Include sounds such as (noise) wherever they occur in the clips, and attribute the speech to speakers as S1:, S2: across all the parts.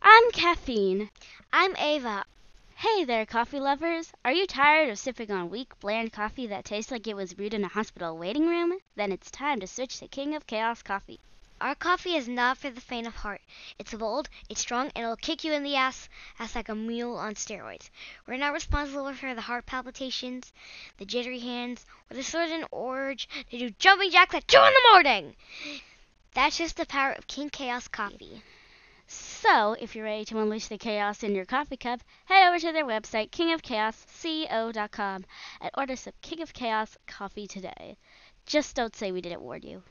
S1: I'm Caffeine.
S2: I'm Ava.
S1: Hey there, coffee lovers. Are you tired of sipping on weak, bland coffee that tastes like it was brewed in a hospital waiting room? Then it's time to switch to King of Chaos coffee.
S2: Our coffee is not for the faint of heart. It's bold, it's strong, and it'll kick you in the ass, ass like a mule on steroids. We're not responsible for the heart palpitations, the jittery hands, or the sudden urge to do jumping jacks at 2 in the morning. That's just the power of King Chaos coffee.
S1: So, if you're ready to unleash the chaos in your coffee cup, head over to their website, kingofchaosco.com, and order some King of Chaos coffee today. Just don't say we didn't warn you.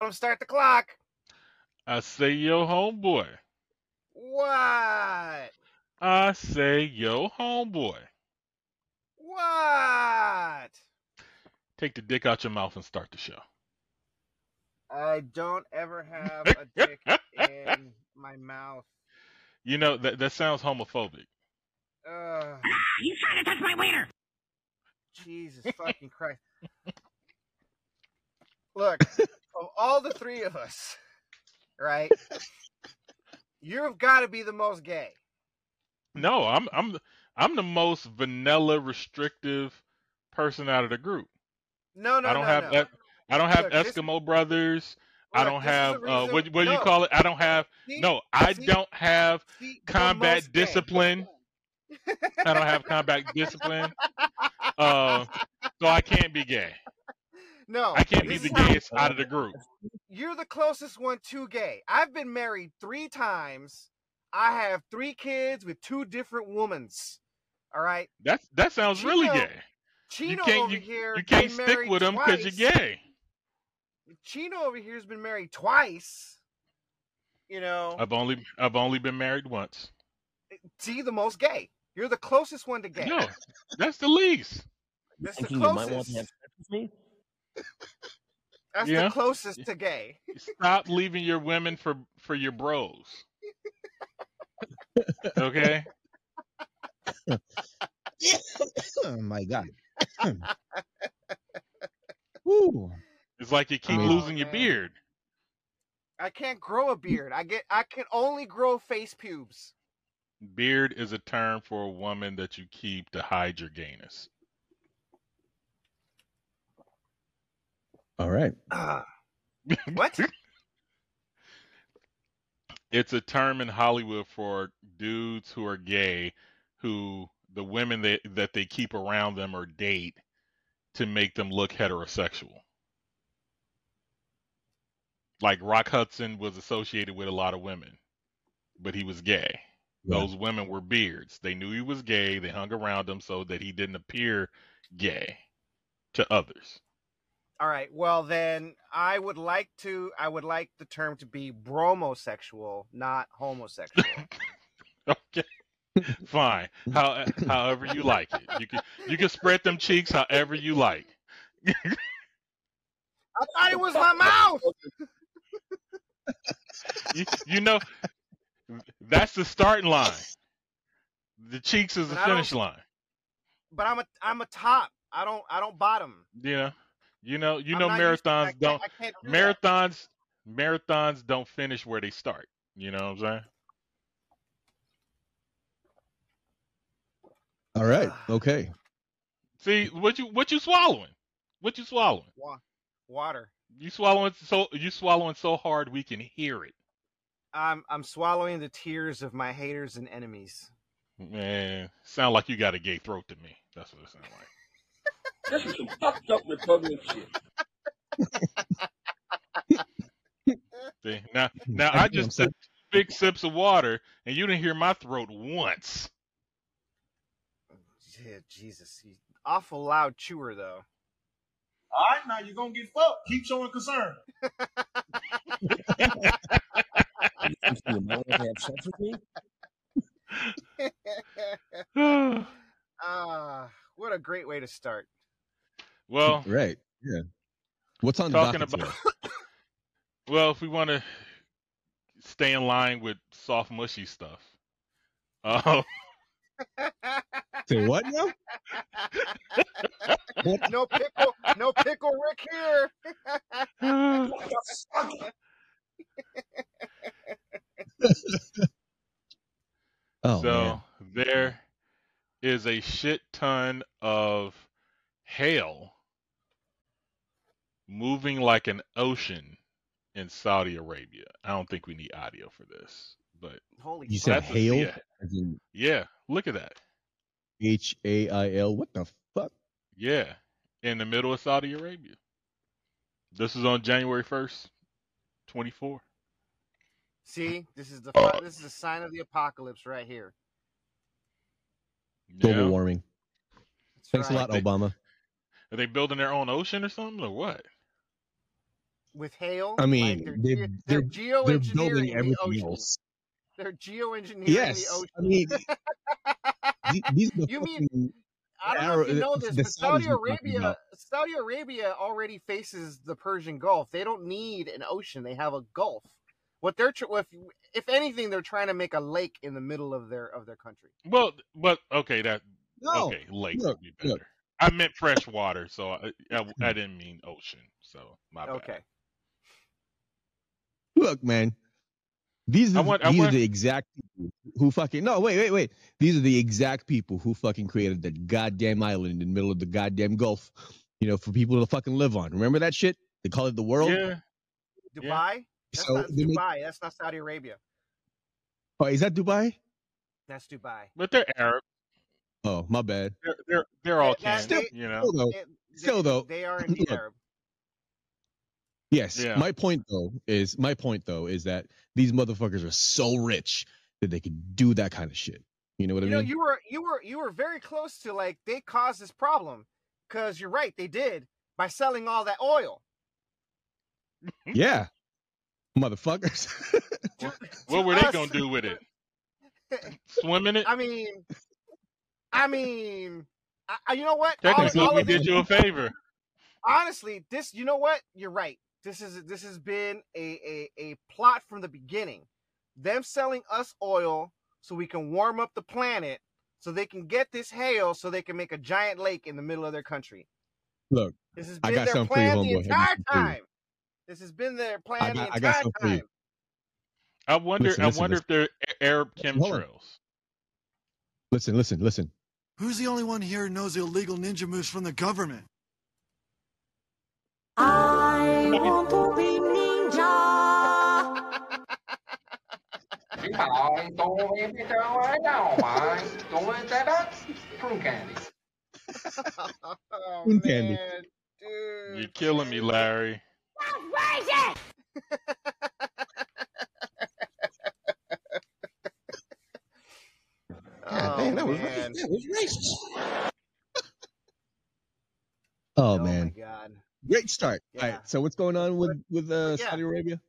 S3: Let him start the clock.
S4: I say yo homeboy.
S3: What?
S4: I say yo homeboy.
S3: What?
S4: Take the dick out your mouth and start the show.
S3: I don't ever have a (laughs) dick in my mouth.
S4: You know that that sounds homophobic.
S3: Uh, (sighs)
S5: You trying to touch my wiener?
S3: Jesus (laughs) fucking Christ. Look, of all the three of us, right? You've got to be the most gay.
S4: No, I'm I'm I'm the most vanilla restrictive person out of the group.
S3: No, no,
S4: I don't
S3: no,
S4: have
S3: no.
S4: I don't have
S3: Look, this-
S4: Eskimo brothers. I don't have uh, what what do you call it? I don't have
S3: See?
S4: no. I
S3: See?
S4: don't have
S3: See,
S4: combat discipline. (laughs) I don't have combat discipline. Uh, so I can't be gay.
S3: No,
S4: I can't be the gayest out of the group.
S3: You're the closest one to gay. I've been married three times. I have three kids with two different womans. All right,
S4: That's that sounds really
S3: Chino-
S4: gay.
S3: Chino
S4: can't-
S3: over
S4: you-
S3: here.
S4: You can't stick with them because you're gay.
S3: Chino over here has been married twice. You know,
S4: I've only I've only been married once.
S3: see the most gay. You're the closest one to gay.
S4: No, that's the least.
S3: That's the
S5: Thinking you might want
S3: closest.
S5: to have sex with me?
S3: That's
S4: Yeah.
S3: the closest to gay.
S4: Stop leaving your women for for your bros. Okay. (laughs)
S6: oh my god. (laughs) Woo.
S4: It's like you keep
S6: Oh,
S4: losing your beard.
S3: I can't grow a beard. I get. I can only grow face pubes.
S4: Beard is a term for a woman that you keep to hide your gayness.
S6: All right.
S3: Ah. (laughs) what?
S4: It's a term in Hollywood for dudes who are gay, who the women that that they keep around them or date to make them look heterosexual. Like Rock Hudson was associated with a lot of women, but he was gay.
S6: Yeah.
S4: Those women were beards. They knew he was gay. They hung around him so that he didn't appear gay to others.
S3: All right. Well, then I would like to. I would like the term to be bromosexual, not homosexual. (laughs)
S4: Okay. Fine. How, however you like it. You can you can spread them cheeks however you like.
S3: I thought it was my mouth.
S4: You, you know that's the starting line. The cheeks is the finish line.
S3: But I'm a. I'm a top. I don't. I don't bottom.
S4: Know. You know you
S3: I'm
S4: know
S3: not used to- I
S4: marathons
S3: can't-
S4: don't
S3: I can't that.
S4: marathons marathons don't finish where they start. You know what I'm saying?
S6: All right. Ah. Okay.
S4: See what you what you swallowing? What you swallowing?
S3: Wa- Water.
S4: You swallowing so you swallowing so hard we can hear it.
S3: I'm. I'm swallowing the tears of my haters and enemies.
S4: Man, sound like you got a gay throat to me. That's what it sounds like.
S7: This is some fucked up Republican shit. (laughs)
S4: See, now now I just took big sips of water and you didn't hear my throat once.
S3: Yeah, Jesus, he's awful loud chewer though.
S5: All right, now you're gonna get fucked. Keep showing concern.
S6: You want to have sex with me?
S3: Ah, what a great way to start.
S4: Well,
S6: Right. Yeah. What's on
S4: talking
S6: the
S4: about.
S6: today? (coughs)
S4: well, if we want to stay in line with soft mushy stuff, uh,
S6: Say what now? (laughs) What?
S3: no pickle, no pickle Rick here. (laughs)
S6: Oh,
S4: so
S6: man.
S4: there is a shit ton of hail moving like an ocean in Saudi Arabia. I don't think we need audio for this, but
S3: Holy
S6: You said
S4: that's a-
S6: hail?
S4: yeah,
S6: in
S4: yeah, look at that.
S6: H A I L. What the fuck?
S4: Yeah, in the middle of Saudi Arabia. This is on January 1st, 24.
S3: See, this is the fi- this is a sign of the apocalypse right here.
S6: Global
S4: Yeah.
S6: warming.
S3: That's
S6: Thanks a
S3: right.
S6: lot, Obama.
S4: Are they building their own ocean or something or what?
S3: With hail,
S6: I
S3: like,
S6: mean,
S3: they're,
S6: they're-
S3: ge-
S6: they're-
S3: they're
S6: They're
S3: geoengineering
S6: building
S3: the
S6: everything
S3: ocean.
S6: else.
S3: They're geoengineering
S6: Yes. (laughs)
S3: the ocean.
S6: I mean, th- these are the
S3: You mean- I don't know if you
S6: Arab-
S3: know
S6: the
S3: this, but
S6: Saudis
S3: Saudi
S6: we're
S3: Arabia. Saudi Arabia already faces the Persian Gulf. They don't need an ocean; they have a Gulf. What they're tr- if if anything, they're trying to make a lake in the middle of their of their country.
S4: Well, but okay, that
S6: no.
S4: okay, lake
S6: look,
S4: would be better.
S6: look.
S4: I meant fresh water, so I, I, I didn't mean ocean. So my bad.
S3: Okay,
S6: Look, man. These
S4: I
S6: are,
S4: want- I
S6: these are the exact people who fucking no wait wait wait these are the exact people who fucking created that goddamn island in the middle of the goddamn Gulf, you know, for people to fucking live on. Remember that shit? They call it the world.
S4: Yeah,
S3: Dubai. That's
S6: So
S3: not
S6: they make-
S3: Dubai. That's not Saudi Arabia.
S6: oh, is that Dubai?
S3: That's Dubai.
S4: but they're Arab.
S6: Oh, my bad.
S4: They're they're, they're all
S3: That-
S4: kin,
S3: that-
S4: you know.
S6: Still though,
S3: It-
S6: Still,
S3: they,
S6: though,
S3: they are indeed (laughs)
S6: look,
S3: Arab.
S6: Yes.
S4: Yeah.
S6: My point though is my point though is that these motherfuckers are so rich that they could do that kind of shit. You know what
S3: You
S6: I
S3: know,
S6: mean?
S3: you were you were you were very close to like they caused this problem because you're right, they did by selling all that oil.
S6: yeah. Motherfuckers. (laughs)
S3: To-
S4: What were they gonna do with it? Swim in it? (laughs)
S3: I mean, I mean, I, I- you know what?
S4: Technically,
S3: all
S4: we
S3: of it-
S4: did you a favor.
S3: honestly, this, you know what? You're right. This is this has been a, a a plot from the beginning. Them selling us oil so we can warm up the planet, so they can get this hail, so they can make a giant lake in the middle of their country.
S6: Look,
S3: This has
S6: I
S3: been
S6: got
S3: their
S6: something for you,
S3: plan the
S6: homeboy. I got
S3: entire
S6: something for you.
S3: time. This has been their plan
S6: got-
S3: the
S6: I got
S3: entire
S6: something
S3: time.
S4: I wonder.
S6: Listen,
S4: I
S6: listen,
S4: wonder if they're Arab chemtrails.
S6: listen, listen, listen.
S8: Who's the only one here who knows the illegal ninja moves from the government? Ah.
S9: I want to be ninja.
S10: Be don't leave me right now, man. Don't that up. Prune candy.
S3: oh,
S6: Prune candy.
S3: Dude.
S4: You're killing me, Larry.
S3: That's oh,
S6: dang, that was, racist. oh no, man.
S3: Oh, oh, God
S6: great start. All
S3: Yeah.
S6: right, so what's going on with with uh,
S3: Yeah.
S6: Saudi Arabia?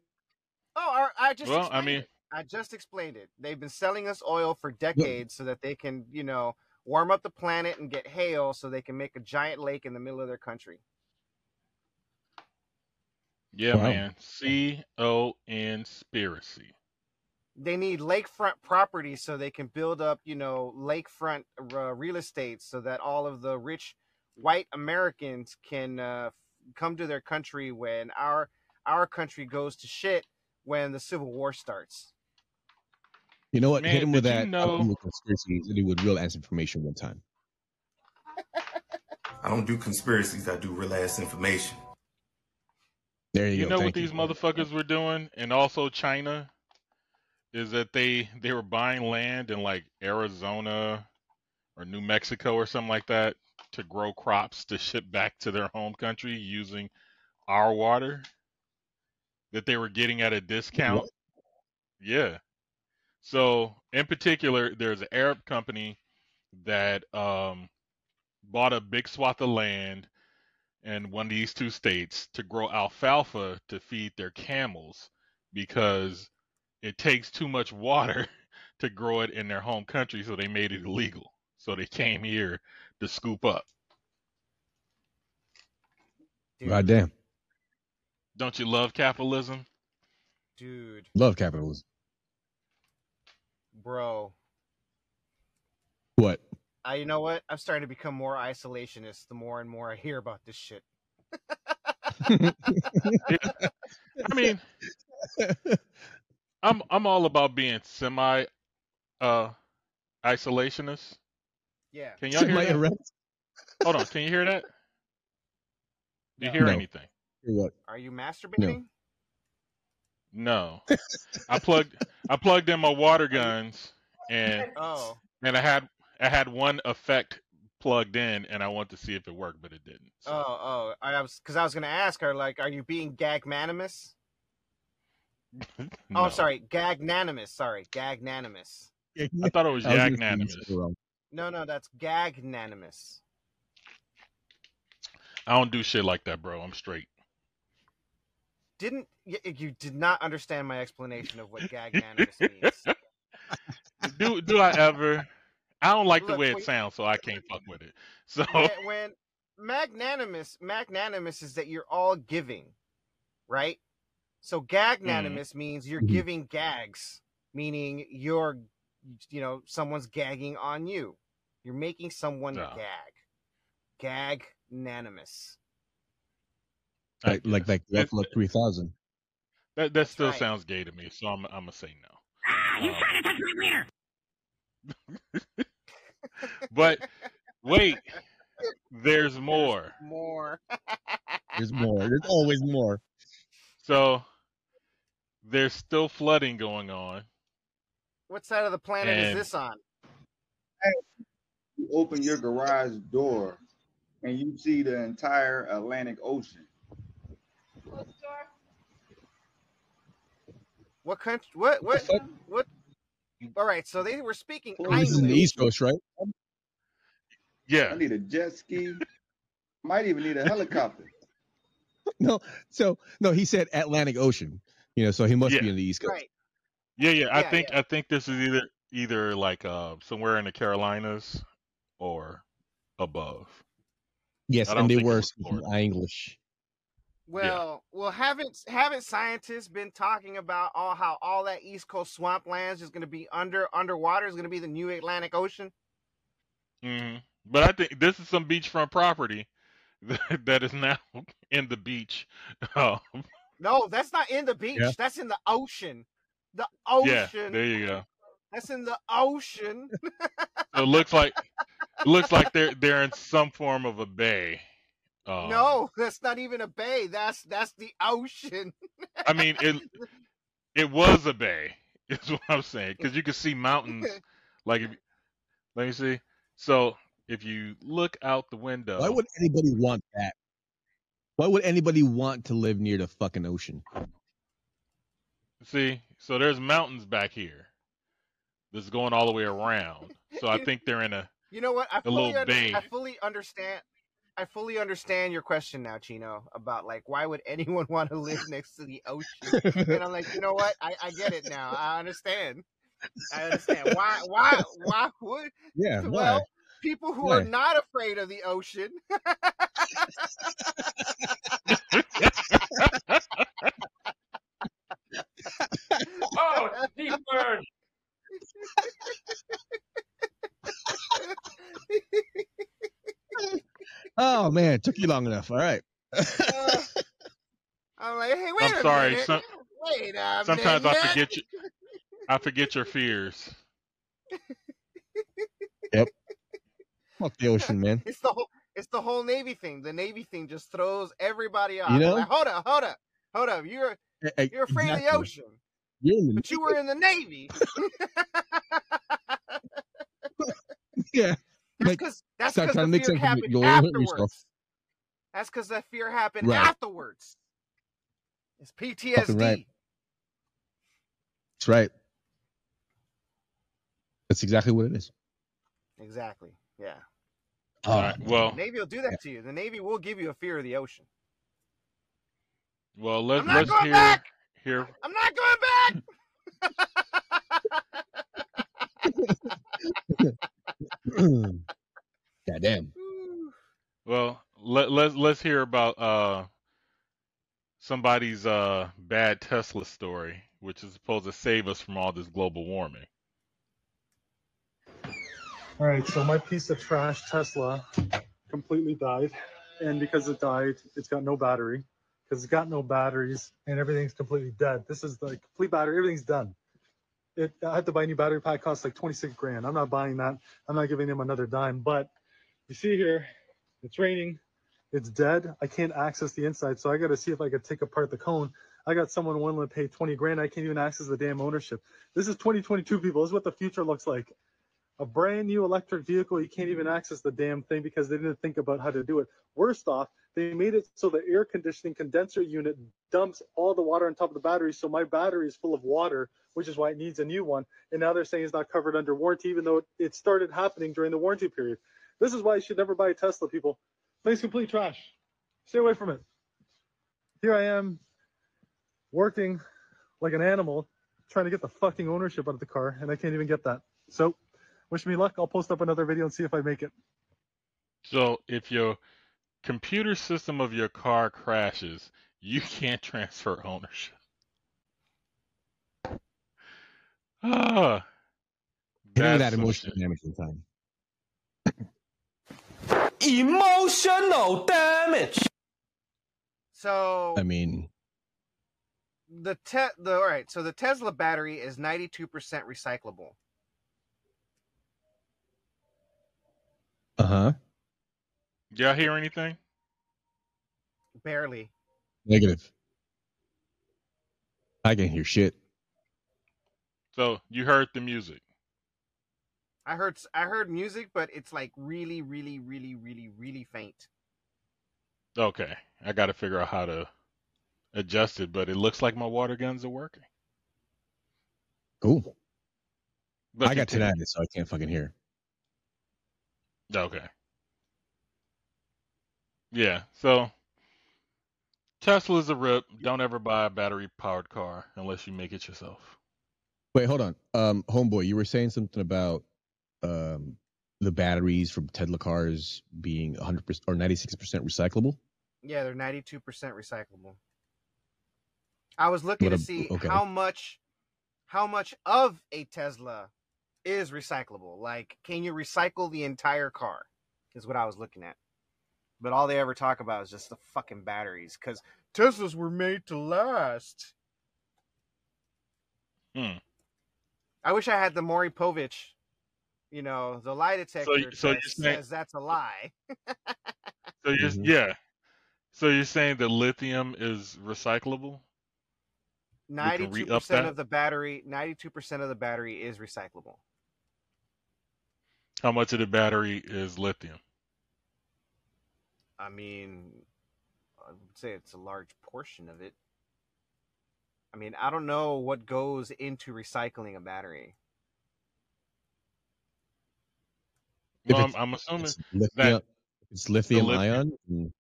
S3: Oh, I I just
S4: Well, I mean-
S3: it. I just explained it. They've been selling us oil for decades so that they can, you know, warm up the planet and get hail so they can make a giant lake in the middle of their country.
S4: Yeah,
S6: Wow.
S4: man. C O conspiracy.
S3: They need lakefront property so they can build up, you know, lakefront uh, real estate so that all of the rich white Americans can uh, come to their country when our our country goes to shit when the Civil War starts.
S6: You know what?
S4: Man,
S6: Hit him with
S4: did you
S6: that.
S4: know-
S6: I'll hit him with conspiracies. Hit him with real ass information one time. (laughs)
S11: I don't do conspiracies. I do real ass information.
S6: There you,
S4: You
S6: go.
S4: know what
S6: Thank
S4: these motherfuckers were doing, and also China, is that they they were buying land in like Arizona or New Mexico or something like that to grow crops to ship back to their home country using our water that they were getting at a discount. Yeah. So in particular, there's an Arab company that um, bought a big swath of land in one of these two states to grow alfalfa to feed their camels because it takes too much water (laughs) to grow it in their home country, so they made it illegal. So they came here to scoop up.
S6: God damn.
S4: Don't you love capitalism?
S3: Dude,
S6: Love capitalism.
S3: bro.
S6: What?
S3: I, you know what? I'm starting to become more isolationist the more and more I hear about this shit. (laughs)
S4: I mean, I'm I'm all about being semi uh isolationist.
S3: Yeah.
S4: Can y'all (laughs) hear that?
S6: Semi-erect?
S4: Hold on, can you hear that? Do you hear
S6: No.
S4: anything?
S6: What?
S3: Are you masturbating?
S4: No. I plugged I plugged in my water guns and (laughs)
S3: Oh.
S4: and I had I had one effect plugged in and I wanted to see if it worked, but it didn't.
S3: Oh, oh, I was because I was gonna ask her like, are you being gagmanimous? (laughs) Oh,
S4: No.
S3: I'm sorry, gagnanimous. Sorry, gagnanimous.
S4: I thought it was
S6: I was just
S4: yagnanimous.
S6: Using it wrong.
S3: No, no, that's gagnanimous.
S4: I don't do shit like that, bro. I'm straight.
S3: Didn't y- you did not understand my explanation of what (laughs) gagnanimous means?
S4: Do do I ever? I don't like the way it
S3: wait.
S4: sounds, so I can't fuck with it. So
S3: when, (laughs) when magnanimous, magnanimous is that you're all giving, right? So gagnanimous means you're
S6: Mhm.
S3: giving gags, meaning you're, you know, someone's gagging on you. You're making someone
S4: Ah.
S3: gag. Gagnanimous.
S4: I
S6: Like like
S4: guess.
S6: like
S4: It-
S6: Buffalo three thousand.
S4: that that still
S3: right.
S4: sounds gay to me, so I'm I'm gonna say no.
S9: Ah, you
S4: Um,
S9: trying to touch my wiener? (laughs)
S4: But wait, (laughs) there's more.
S3: More. (laughs)
S6: There's more. There's always more.
S4: So there's still flooding going on.
S3: what side of the planet is this on?
S12: You open your garage door and you see the entire Atlantic Ocean.
S3: What country? What? What? What? All right. So they were speaking
S6: This is in the East Coast, right?
S4: Yeah.
S12: I need a jet ski. (laughs) Might even need a helicopter. (laughs)
S6: No. So no, he said Atlantic Ocean. You know, so he must
S4: Yeah.
S6: be in the East Coast.
S3: Right.
S4: Yeah, yeah. I
S3: Yeah,
S4: think I think this is either either like uh somewhere in the Carolinas or above.
S6: Yes, and they were speaking English.
S3: Well, well, haven't haven't scientists been talking about all how all that East Coast swamplands is going to be under underwater is going to be the new Atlantic Ocean?
S4: hmm But I think this is some beachfront property that, (laughs) that is now (laughs) in the beach. Um,
S3: No, that's not in the beach.
S6: Yeah.
S3: That's in the ocean. The
S4: yeah,
S3: ocean.
S4: there you go.
S3: That's in the ocean. (laughs)
S4: So it looks like it looks like they're they're in some form of a bay. Um,
S3: no, that's not even a bay. That's that's the ocean.
S4: I mean it. It was a bay, (laughs) is what I'm saying, because you can see mountains. (laughs) Like, if, let me see. So if you look out the window,
S6: Why would anybody want that? Why would anybody want to live near the fucking ocean?
S4: see, so there's mountains back here. That's going all the way around. So I think they're in a.
S3: You know what? I
S4: A
S3: fully
S4: little
S3: under- I fully understand. I fully understand your question now, Chino, about like why would anyone (laughs) want to live next to the ocean? and I'm like, you know what? I, I get it now. I understand. I understand. Why why why would (laughs)
S6: Yeah, why?
S3: well people who
S6: Why?
S3: are not afraid of the ocean (laughs)
S10: Oh, deep burn. (laughs)
S6: Oh man, it took you long enough. All right.
S3: uh, I'm like, hey, wait
S4: I'm
S3: a
S4: sorry.
S3: minute.
S4: Some,
S3: wait a
S4: sometimes I forget you. I forget your fears. Yep.
S6: Fuck the ocean, man. (laughs)
S3: It's the whole it's the whole Navy thing. The Navy thing just throws everybody off.
S6: You know?
S3: Like, hold up, hold up, hold up. You're you're afraid of the ocean,
S6: You're in the
S3: but you were in the Navy. (laughs) (laughs)
S6: yeah.
S3: That's
S6: Like,
S3: because that's because the fear
S6: sense of it.
S3: happened afterwards. That's because that fear happened
S6: Right.
S3: afterwards. It's PTSD.
S6: right. That's right. That's exactly what it is.
S3: Exactly. Yeah.
S6: Oh,
S4: All right. Well,
S3: The Navy will do that to you. The Navy will give you a fear of the ocean.
S4: well, let's
S3: I'm not
S4: let's
S3: going
S4: hear
S3: back!
S4: hear.
S3: I'm not going back. (laughs) (laughs) (clears throat)
S6: Goddamn.
S4: Well, let let's let's hear about uh somebody's uh bad Tesla story, which is supposed to save us from all this global warming.
S13: All right, so my piece of trash Tesla completely died. And because it died, it's got no battery. Because it's got no batteries and everything's completely dead. This is the complete battery, everything's done. It, I have to buy a new battery pack, costs like 26 grand. I'm not buying that. I'm not giving them another dime. But you see here, it's raining, it's dead. I can't access the inside, so I got to see if I could take apart the cone. I got someone willing to pay 20 grand. I can't even access the damn ownership. This is 2022, people. This is what the future looks like a brand new electric vehicle, you can't even access the damn thing because they didn't think about how to do it. Worst off, they made it so the air conditioning condenser unit dumps all the water on top of the battery. So my battery is full of water, which is why it needs a new one. And now they're saying it's not covered under warranty, even though it, started happening during the warranty period. This is why you should never buy a Tesla, people. Thing's complete trash. Stay away from it. Here I am working like an animal, trying to get the fucking ownership out of the car, and I can't even get that. So wish me luck. I'll post up another video and see if I make it.
S4: So if your computer system of your car crashes, you (laughs) can't transfer ownership. Ah,
S6: Hit him with that emotional damage in time.
S14: Emotional damage.
S3: So
S6: I mean,
S3: the te- the all right. So the Tesla battery is 92% recyclable.
S6: uh huh.
S4: Y'all hear anything?
S3: Barely.
S6: Negative. I can hear shit.
S4: So you heard the music.
S3: I heard I heard music, but it's like really, really, really, really, really faint.
S4: Okay, I got to figure out how to adjust it, but it looks like my water guns are working.
S6: Cool.
S4: But
S6: I got
S4: continue.
S6: tinnitus, so I can't fucking hear.
S4: Okay. Yeah, so Tesla's a rip. Don't ever buy a battery powered car unless you make it yourself.
S6: Wait, hold on. Um, homeboy, you were saying something about um the batteries from Tesla cars being 100% or 96% recyclable.
S3: Yeah, they're 92% recyclable. I was looking
S6: What
S3: to see
S6: okay.
S3: how much how much of a Tesla is recyclable. Like, can you recycle the entire car? Is what I was looking at. But all they ever talk about is just the fucking batteries because Teslas were made to last.
S4: Hmm.
S3: I wish I had the Maury Povich, you know, the lie detector
S4: so you're saying-
S3: says that's a lie.
S4: So you're yeah. So you're saying that lithium is recyclable?
S3: Ninety-two percent of the battery, ninety-two percent of the battery is recyclable.
S4: How much of the battery is lithium?
S3: I mean, I would say it's a large portion of it. I mean, I don't know what goes into recycling a battery.
S4: Well, I'm, I'm assuming
S6: It's lithium,
S4: that
S6: it's lithium,
S4: lithium-
S6: ion.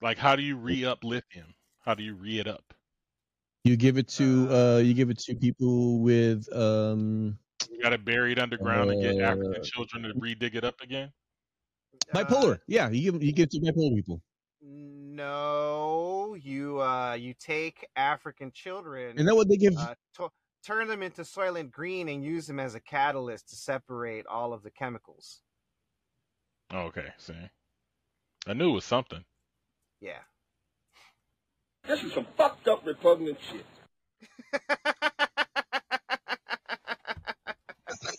S4: like how do you re-up lithium? How do you re it up?
S6: You give it to uh, you give it to people with um
S4: You got it buried underground and get African
S6: Uh,
S4: children to re-dig it up again?
S6: Bipolar. yeah, you give you give to bipolar people.
S3: No, you uh, you take African children.
S6: Isn't that what they give?
S3: Uh, to- turn them into Soylent Green and use them as a catalyst to separate all of the chemicals.
S4: Oh, okay, see. I knew it was something.
S3: Yeah.
S7: This is some fucked up repugnant shit.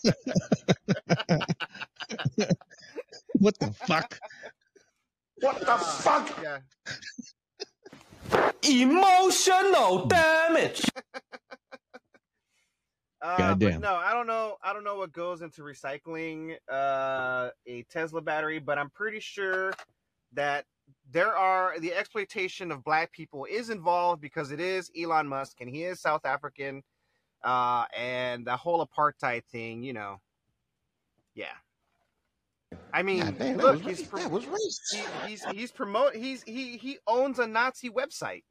S7: (laughs)
S6: what the fuck?
S7: What the fuck? (laughs)
S3: Yeah.
S14: Emotional damage.
S3: Uh,
S6: Goddamn.
S3: no, I don't know. I don't know what goes into recycling uh, a Tesla battery, but I'm pretty sure that there are the exploitation of black people is involved because it is Elon Musk and he is South African, uh, and the whole apartheid thing. You know, yeah. I mean,
S15: God damn,
S3: look, he's
S15: race- that was racist.
S3: he, he's he's promote he's he he owns a Nazi website.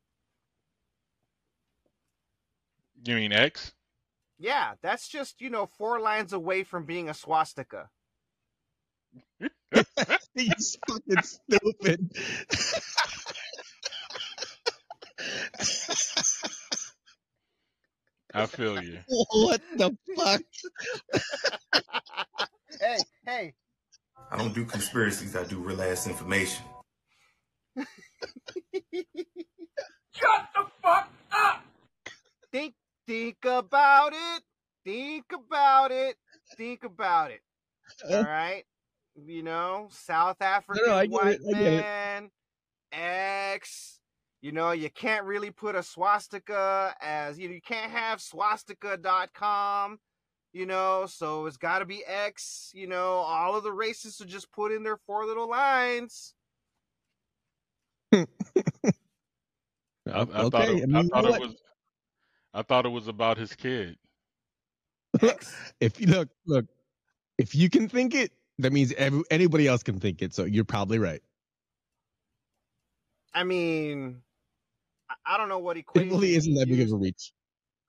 S4: You mean X?
S3: Yeah, that's just you know four lines away from being a swastika. (laughs) (laughs)
S6: He's fucking stupid.
S4: I feel you. (laughs)
S6: what the fuck?
S3: Hey, hey,
S11: I don't do conspiracies, I do real ass information. (laughs)
S7: Shut the fuck up!
S3: think think about it. Think about it. Think about it. All right. You know, South African
S6: I get
S3: white
S6: it, I get it.
S3: man, X. You know, you can't really put a swastika as you know, you can't have swastika.com, you know, so it's got to be X. You know, all of the racists will just put in their four little lines. (laughs)
S4: I, I thought it,
S6: I mean,
S4: I thought
S6: know
S4: it was I thought it was about his kid. (laughs)
S6: if you look, look, if you can think it, that means every, anybody else can think it. So you're probably right.
S3: I mean, I- I don't know what
S6: It
S3: equation.
S6: really isn't that big of a reach.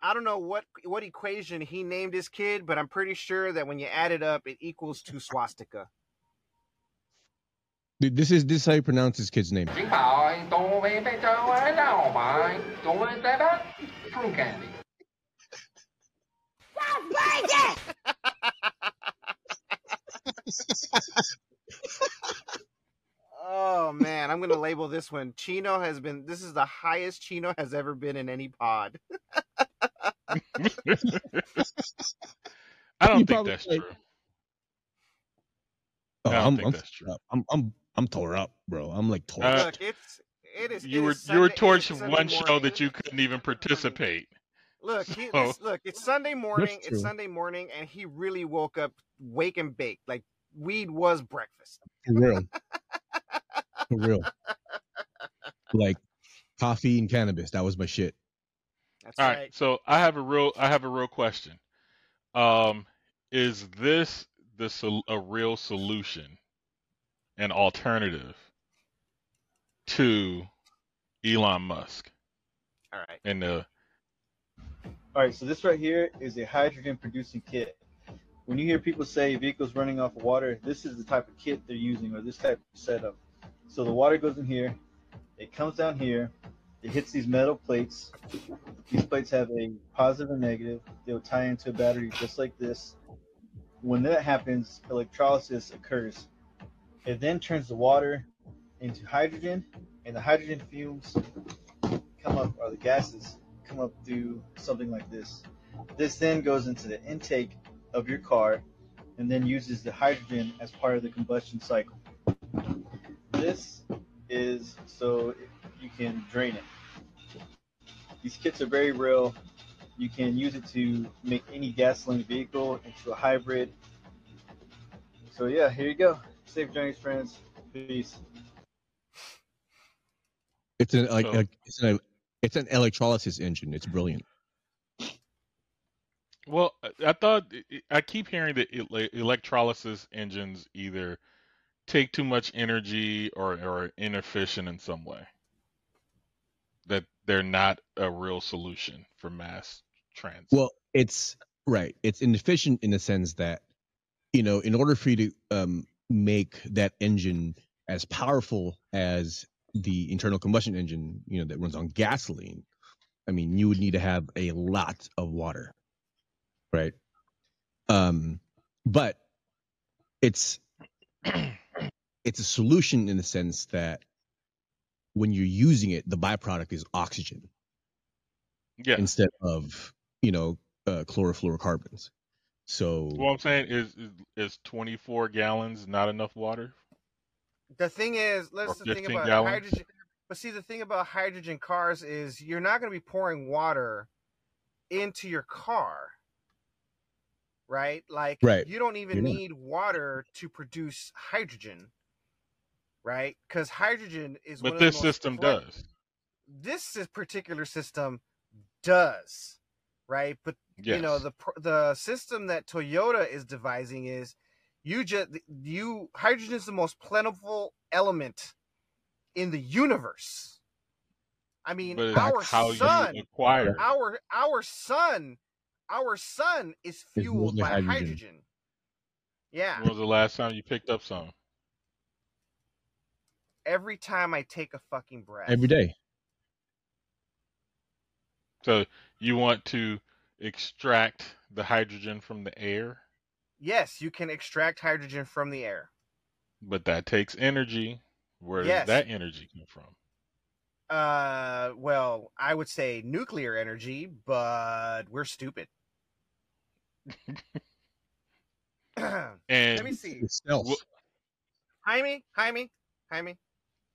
S3: I don't know what what equation he named his kid, but I'm pretty sure that when you add it up, it equals to swastika.
S6: Dude, this is this is how you pronounce his kid's name.
S3: oh man, I'm gonna label this one. Chino has been. This is the highest Chino has ever been in any pod. (laughs)
S4: I don't think that's
S6: right.
S4: true.
S6: Oh,
S4: I don't
S6: I'm, I'm. I'm, I'm, I'm tore up, bro. I'm like tore
S4: Uh,
S6: up.
S3: Look, it's it is.
S4: You
S3: it
S4: were
S3: is
S4: you were
S3: Sunday-
S4: torched
S3: Sunday
S4: one show that you couldn't even participate.
S3: Look, he,
S4: So-
S3: this- look, it's Sunday morning. It's Sunday morning, and he really woke up wake and bake. Like weed was breakfast.
S6: For real. (laughs) For real. Like coffee and cannabis. That was my shit.
S3: That's
S4: All
S3: right.
S4: right, so I have a real I have a real question. Um, is this the sol- a real solution, an alternative to Elon Musk
S3: All right.
S4: and the
S16: All right, so this right here is a hydrogen producing kit. When you hear people say vehicles running off of water, this is the type of kit they're using or this type of setup. So the water goes in here, it comes down here, it hits these metal plates. These plates have a positive and negative. They'll tie into a battery just like this. When that happens, electrolysis occurs. It then turns the water into hydrogen, and the hydrogen fumes come up, or the gases come up through something like this. This then goes into the intake of your car and then uses the hydrogen as part of the combustion cycle. This is so you can drain it. These kits are very real. You can use it to make any gasoline vehicle into a hybrid. So yeah, here you go. Safe journeys, friends. Peace.
S6: It's an like,
S4: So-
S6: like it's an it's an electrolysis engine. It's brilliant.
S4: well, I- I thought I keep hearing that electrolysis engines either take too much energy or or are inefficient in some way. That they're not a real solution for mass transit.
S6: Well, it's right. It's inefficient in the sense that, you know, in order for you to um, make that engine as powerful as the internal combustion engine, you know, that runs on gasoline, I mean, you would need to have a lot of water, right? Um, but it's (clears throat) it's a solution in the sense that when you're using it, the byproduct is oxygen
S4: yeah.
S6: instead of you know uh, chlorofluorocarbons. So
S4: What I'm saying is, is is 24 gallons not enough water?
S3: The thing is, let's the thing about
S4: gallons?
S3: hydrogen. But see, the thing about hydrogen cars is you're not going to be pouring water into your car, right? Like,
S6: Right.
S3: you don't even
S6: You're not.
S3: need water to produce hydrogen, right? Because hydrogen is. one
S4: But
S3: of the
S4: this system
S3: fle-
S4: does.
S3: This particular system does, right? But you know the the system that Toyota is devising is You just you hydrogen is the most plentiful element in the universe. I mean,
S4: But
S3: our
S4: how
S3: sun,
S4: acquire.
S3: our our sun, our sun is fueled by hydrogen.
S6: hydrogen.
S3: Yeah.
S4: When was the last time you picked up some?
S3: Every time I take a fucking breath.
S6: Every day.
S4: So you want to extract the hydrogen from the air,
S3: Yes, you can extract hydrogen from the air.
S4: but that takes energy. Where
S3: Yes.
S4: does that energy come from?
S3: Uh, well, I would say nuclear energy, but we're stupid. (clears throat)
S4: And
S3: Let me see.
S6: Stealth.
S3: Jaime, Jaime, Jaime,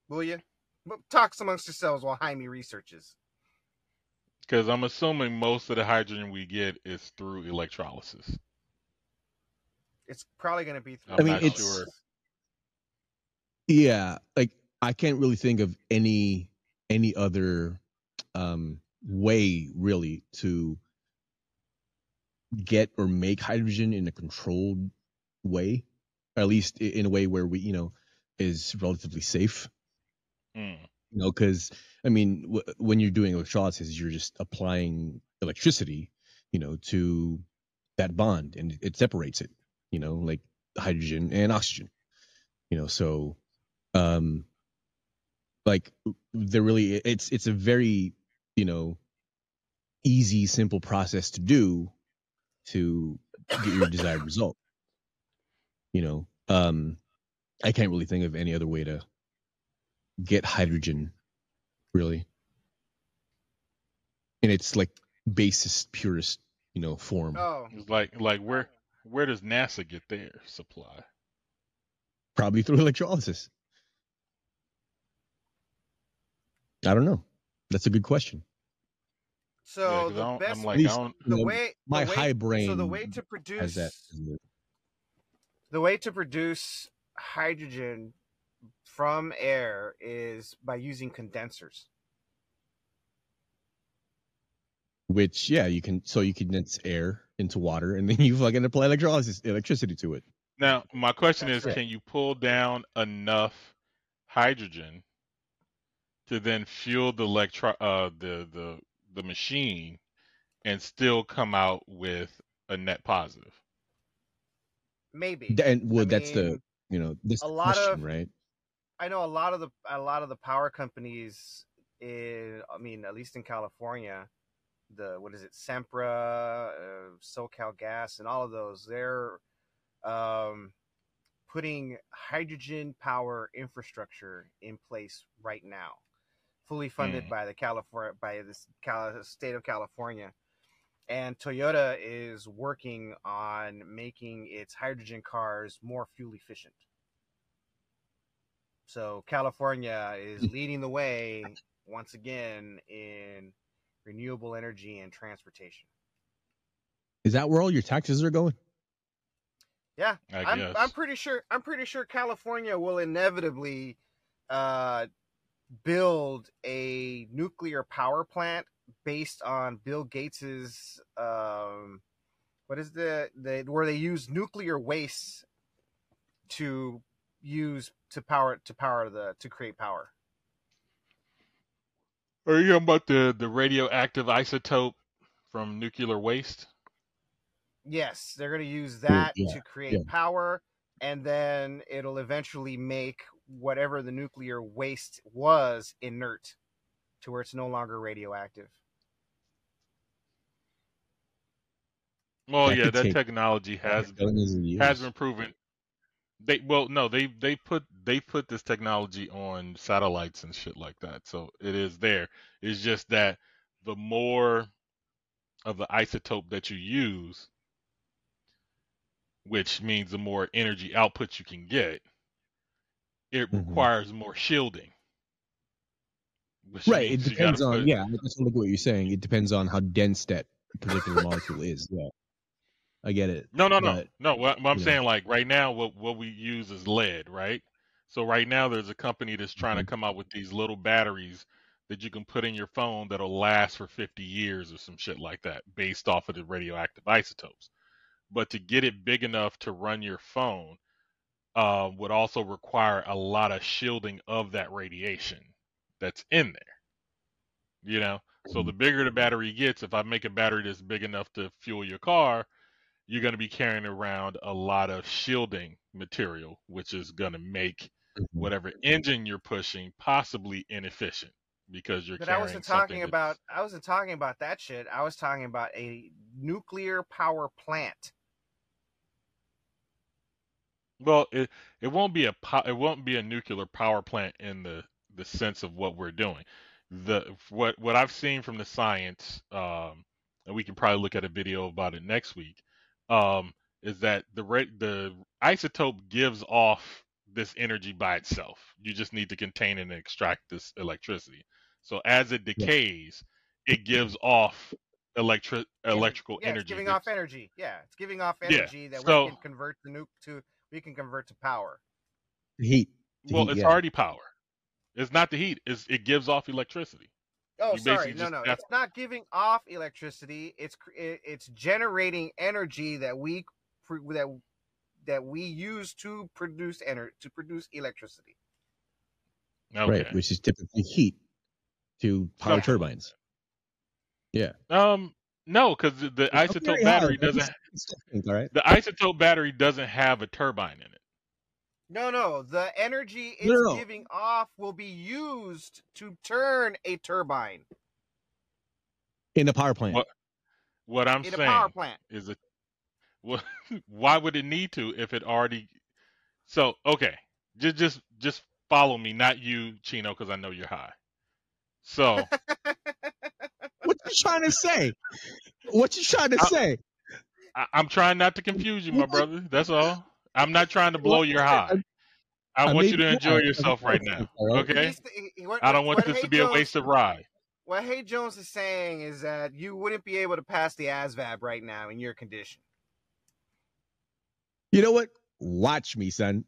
S3: will you Well, talk amongst yourselves while Jaime researches?
S4: because I'm assuming most of the hydrogen we get is through electrolysis.
S3: It's probably going to be. Through
S4: I'm
S6: I mean, it's
S4: sure.
S6: yeah, like I can't really think of any any other um way really to get or make hydrogen in a controlled way, or at least in a way where we, you know, is relatively safe.
S4: Mm.
S6: You know, because I mean, w- when you're doing electrolysis, you're just applying electricity, you know, to that bond, and it separates it. You know, like hydrogen and oxygen. You know, so um, like they're really it's it's a very you know easy, simple process to do to get your desired result. You know, um, I can't really think of any other way to get hydrogen, really, in its like basest, purest, you know, form.
S3: Oh,
S4: It's like like where where does NASA get their supply?
S6: Probably through electrolysis. I don't know. That's a good question.
S3: so
S4: Yeah, 'cause I
S3: the best,
S4: I'm like
S6: At
S4: I
S6: least,
S4: don't.
S3: the
S6: you know,
S3: way,
S6: my
S3: the way,
S6: high brain
S3: So the way to
S6: has
S3: produce
S6: that.
S3: the way to produce hydrogen from air is by using condensers.
S6: Which, yeah, you can. So you condense air into water, and then you fucking apply electrolysis, electricity to it.
S4: Now my question
S3: That's
S4: is,
S3: right.
S4: can you pull down enough hydrogen to then fuel the electro uh the the the machine and still come out with a net positive?
S3: Maybe.
S6: Th- And well,
S3: I
S6: that's the you know this
S3: a lot
S6: question,
S3: of
S6: right?
S3: I know a lot of the a lot of the power companies in I mean at least in California, the what is it Sempra, uh, SoCal Gas, and all of those they're um, putting hydrogen power infrastructure in place right now, fully funded
S4: Mm.
S3: by the California by the Cal- state of California. And Toyota is working on making its hydrogen cars more fuel efficient. So California is leading the way once again in renewable energy and transportation.
S6: Is that where all your taxes are going?
S3: Yeah,
S4: I
S3: I'm
S4: guess.
S3: I'm pretty sure I'm pretty sure California will inevitably uh, build a nuclear power plant based on Bill Gates's um, what is the the where they use nuclear waste to use to power to power the to create power.
S4: Are you talking about the the radioactive isotope from nuclear waste?
S3: Yes, they're going to use that
S6: yeah,
S3: to create
S6: yeah.
S3: power, and then it'll eventually make whatever the nuclear waste was inert to where it's no longer radioactive.
S4: Well,
S6: That
S4: yeah, that
S6: take
S4: technology has
S6: billions of years.
S4: has been proven. They well, no, they they put they put this technology on satellites and shit like that, so it is there. It's just that the more of the isotope that you use, which means the more energy output you can get, it
S6: Mhm.
S4: requires more shielding.
S6: Right. It depends on
S4: put
S6: yeah. That's like what you're saying. It depends on how dense that particular molecule is. Yeah, I get it.
S4: No, no, no,
S6: But
S4: no. What, what I'm
S6: know.
S4: saying, like right now, what what we use is lead, right? So right now, there's a company that's trying to
S6: Mhm.
S4: come out with these little batteries that you can put in your phone that'll last for 50 years or some shit like that, based off of the radioactive isotopes. but to get it big enough to run your phone uh, would also require a lot of shielding of that radiation that's in there. You know, so the bigger the battery gets, if I make a battery that's big enough to fuel your car, you're going to be carrying around a lot of shielding material, which is going to make whatever engine you're pushing possibly inefficient because you're
S3: But I
S4: carrying
S3: wasn't
S4: something
S3: talking
S4: that's
S3: about I wasn't talking about that shit. I was talking about a nuclear power plant.
S4: Well, it it won't be a po- it won't be a nuclear power plant in the the sense of what we're doing. The what what I've seen from the science, um, and we can probably look at a video about it next week, um, is that the re- the isotope gives off this energy by itself. You just need to contain and extract this electricity. So as it decays, it gives off electric electrical
S3: Yeah,
S4: energy.
S3: it's giving
S4: that's-
S3: off energy. Yeah, it's giving off
S4: Yeah,
S3: energy that
S4: so-
S3: we can convert the nuke to we can convert to power.
S6: Heat. The
S4: Well,
S6: heat,
S4: it's
S6: yeah.
S4: already power. It's not the heat. It's, it gives off electricity.
S3: Oh,
S4: You
S3: sorry.
S4: basically
S3: No, no,
S4: have-
S3: it's not giving off electricity. It's it's generating energy that we that that we use to produce energy to produce electricity.
S4: Okay.
S6: Right, which is typically heat to power
S4: Something
S6: turbines. Yeah.
S4: Um, no, because the, the isotope battery doesn't.
S6: it's all right.
S4: The isotope battery doesn't have a turbine in it.
S3: No, no, the energy it's
S6: No, no, no.
S3: giving off will be used to turn a turbine
S6: In a power plant.
S4: What what I'm
S3: in a
S4: saying
S3: power plant.
S4: is it. Well, (laughs) why would it need to if it already? So okay, just just just follow me, not you, Chino, because I know you're high. So (laughs)
S6: What you trying to say? What you trying to
S4: I-
S6: say?
S4: I, I'm trying not to confuse you, my brother. That's all. I'm not trying to blow your high. I,
S6: I
S4: want you to enjoy
S6: high.
S4: yourself right now. (laughs) Okay.
S3: He's- he- he- what-
S4: I don't want
S3: what
S4: this to
S3: Hey
S4: be a
S3: waste
S4: of ride.
S3: What Hey Jones is saying is that you wouldn't be able to pass the ASVAB right now in your condition.
S6: You know what? Watch me, son.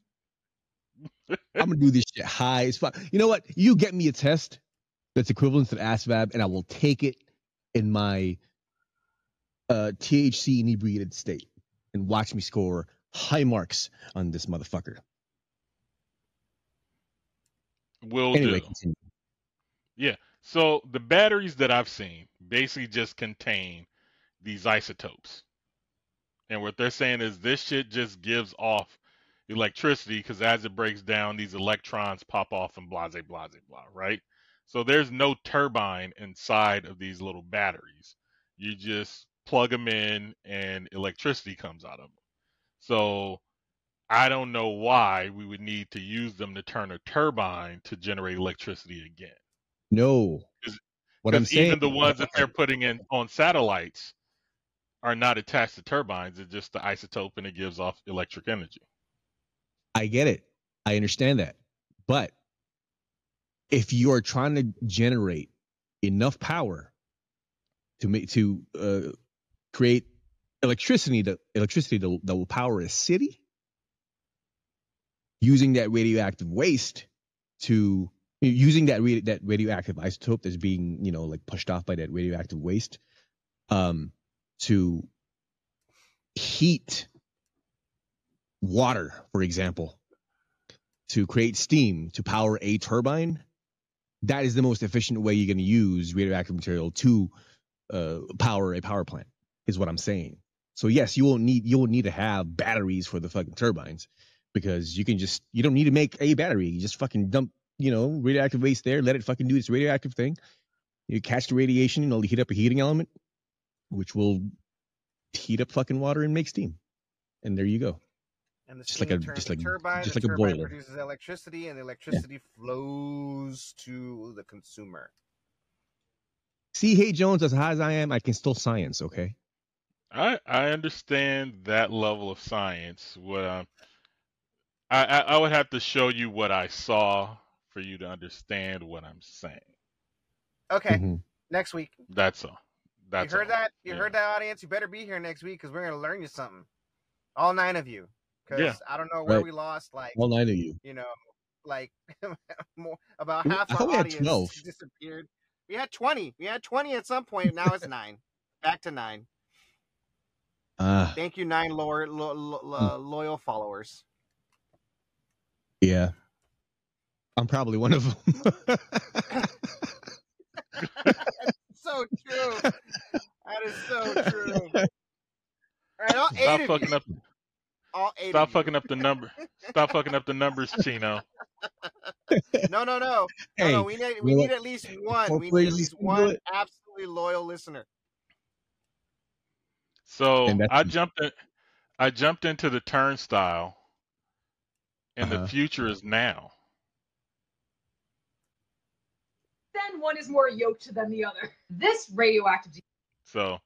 S6: I'm gonna do this shit high as fuck. You know what? You get me a test that's equivalent to the ASVAB, and I will take it in my uh, THC inebriated state and watch me score high marks on this motherfucker.
S4: Will
S6: anyway,
S4: do.
S6: continue.
S4: Yeah. So the batteries that I've seen basically just contain these isotopes. And what they're saying is this shit just gives off electricity because as it breaks down, these electrons pop off and blah, blah, blah, blah, right? So there's no turbine inside of these little batteries. You just plug them in and electricity comes out of them. So I don't know why we would need to use them to turn a turbine to generate electricity again.
S6: No. What I'm saying,
S4: even the ones that they're (laughs) putting in on satellites are not attached to turbines. It's just the isotope and it gives off electric energy.
S6: I get it. I understand that. But if you are trying to generate enough power to make to uh, create electricity that electricity that, will power a city using that radioactive waste to using that ra- that radioactive isotope that's being you know like pushed off by that radioactive waste um to heat water for example to create steam to power a turbine. That is the most efficient way you're going to use radioactive material to uh, power a power plant is what i'm saying so yes you will need you will need to have batteries for the fucking turbines because you can just you don't need to make a battery you just fucking dump you know radioactive waste there let it fucking do its radioactive thing you catch the radiation and it'll heat up a heating element which will heat up fucking water and make steam and there you go
S3: And the
S6: Just like a- just like-
S3: turbine.
S6: just like a boiler.
S3: produces electricity, and the electricity flows to the consumer.
S6: see hey jones as high as i am i can still science okay
S4: I I understand that level of science. What um, I, I I would have to show you what I saw for you to understand what I'm saying.
S3: Okay,
S6: Mm-hmm.
S3: next week.
S4: That's all. That's
S3: you heard
S4: all.
S3: that? You heard that, audience? You better be here next week because we're gonna learn you something. All nine of you. Because
S6: Yeah.
S3: I don't know where
S6: Right.
S3: we lost. Like
S6: all nine of you
S3: you know, like (laughs) more about half
S6: I
S3: our
S6: thought we
S3: audience
S6: 12.
S3: disappeared. We had twenty. We had twenty at some point. Now it's nine. (laughs) Back to nine.
S6: Ah,
S3: Thank you, nine loyal, lo, lo, uh, loyal followers.
S6: yeah. I'm probably one of them. (laughs)
S3: so true. That is so true. All right, all eight
S4: Stop
S3: of
S4: fucking up.
S3: All eight
S4: Stop
S3: of you.
S4: fucking up the number. Stop fucking up the numbers, Chino. (laughs)
S3: No, no, no. No,
S6: Hey,
S3: no. We need we need at least one. We need at least one absolutely loyal listener.
S4: So I jumped in, I jumped into the turnstile, and
S6: Uh-huh.
S4: the future is now.
S15: Then one is more yoked than the other. This radioactive
S4: So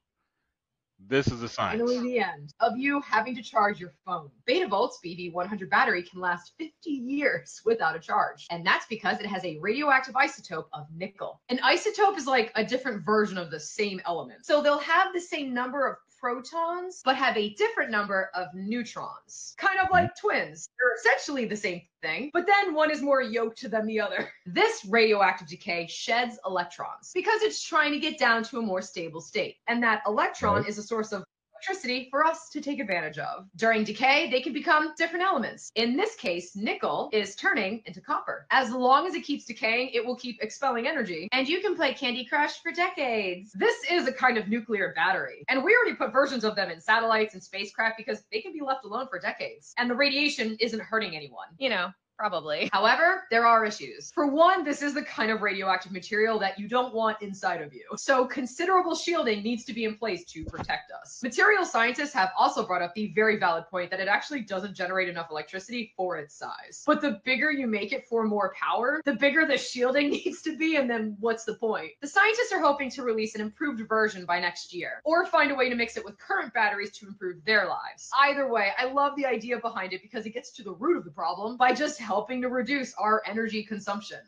S4: this is a science.
S15: finally the end of you having to charge your phone. Betavolt's BV100 battery can last 50 years without a charge. And that's because it has a radioactive isotope of nickel. An isotope is like a different version of the same element. So they'll have the same number of protons, but have a different number of neutrons. Kind of like twins. They're essentially the same thing, but then one is more yoked than the other. (laughs) This radioactive decay sheds electrons because it's trying to get down to a more stable state. And that electron
S6: Right.
S15: is a source of electricity for us to take advantage of. During decay, they can become different elements. In this case, nickel is turning into copper. As long as it keeps decaying, it will keep expelling energy, and you can play Candy Crush for decades. This is a kind of nuclear battery, and we already put versions of them in satellites and spacecraft because they can be left alone for decades, and the radiation isn't hurting anyone. You know, Probably. However, there are issues. For one, this is the kind of radioactive material that you don't want inside of you. So considerable shielding needs to be in place to protect us. Material scientists have also brought up the very valid point that it actually doesn't generate enough electricity for its size. But the bigger you make it for more power, the bigger the shielding (laughs) needs to be, and then what's the point? The scientists are hoping to release an improved version by next year, or find a way to mix it with current batteries to improve their lives. Either way, I love the idea behind it because it gets to the root of the problem by just helping to reduce our energy consumption.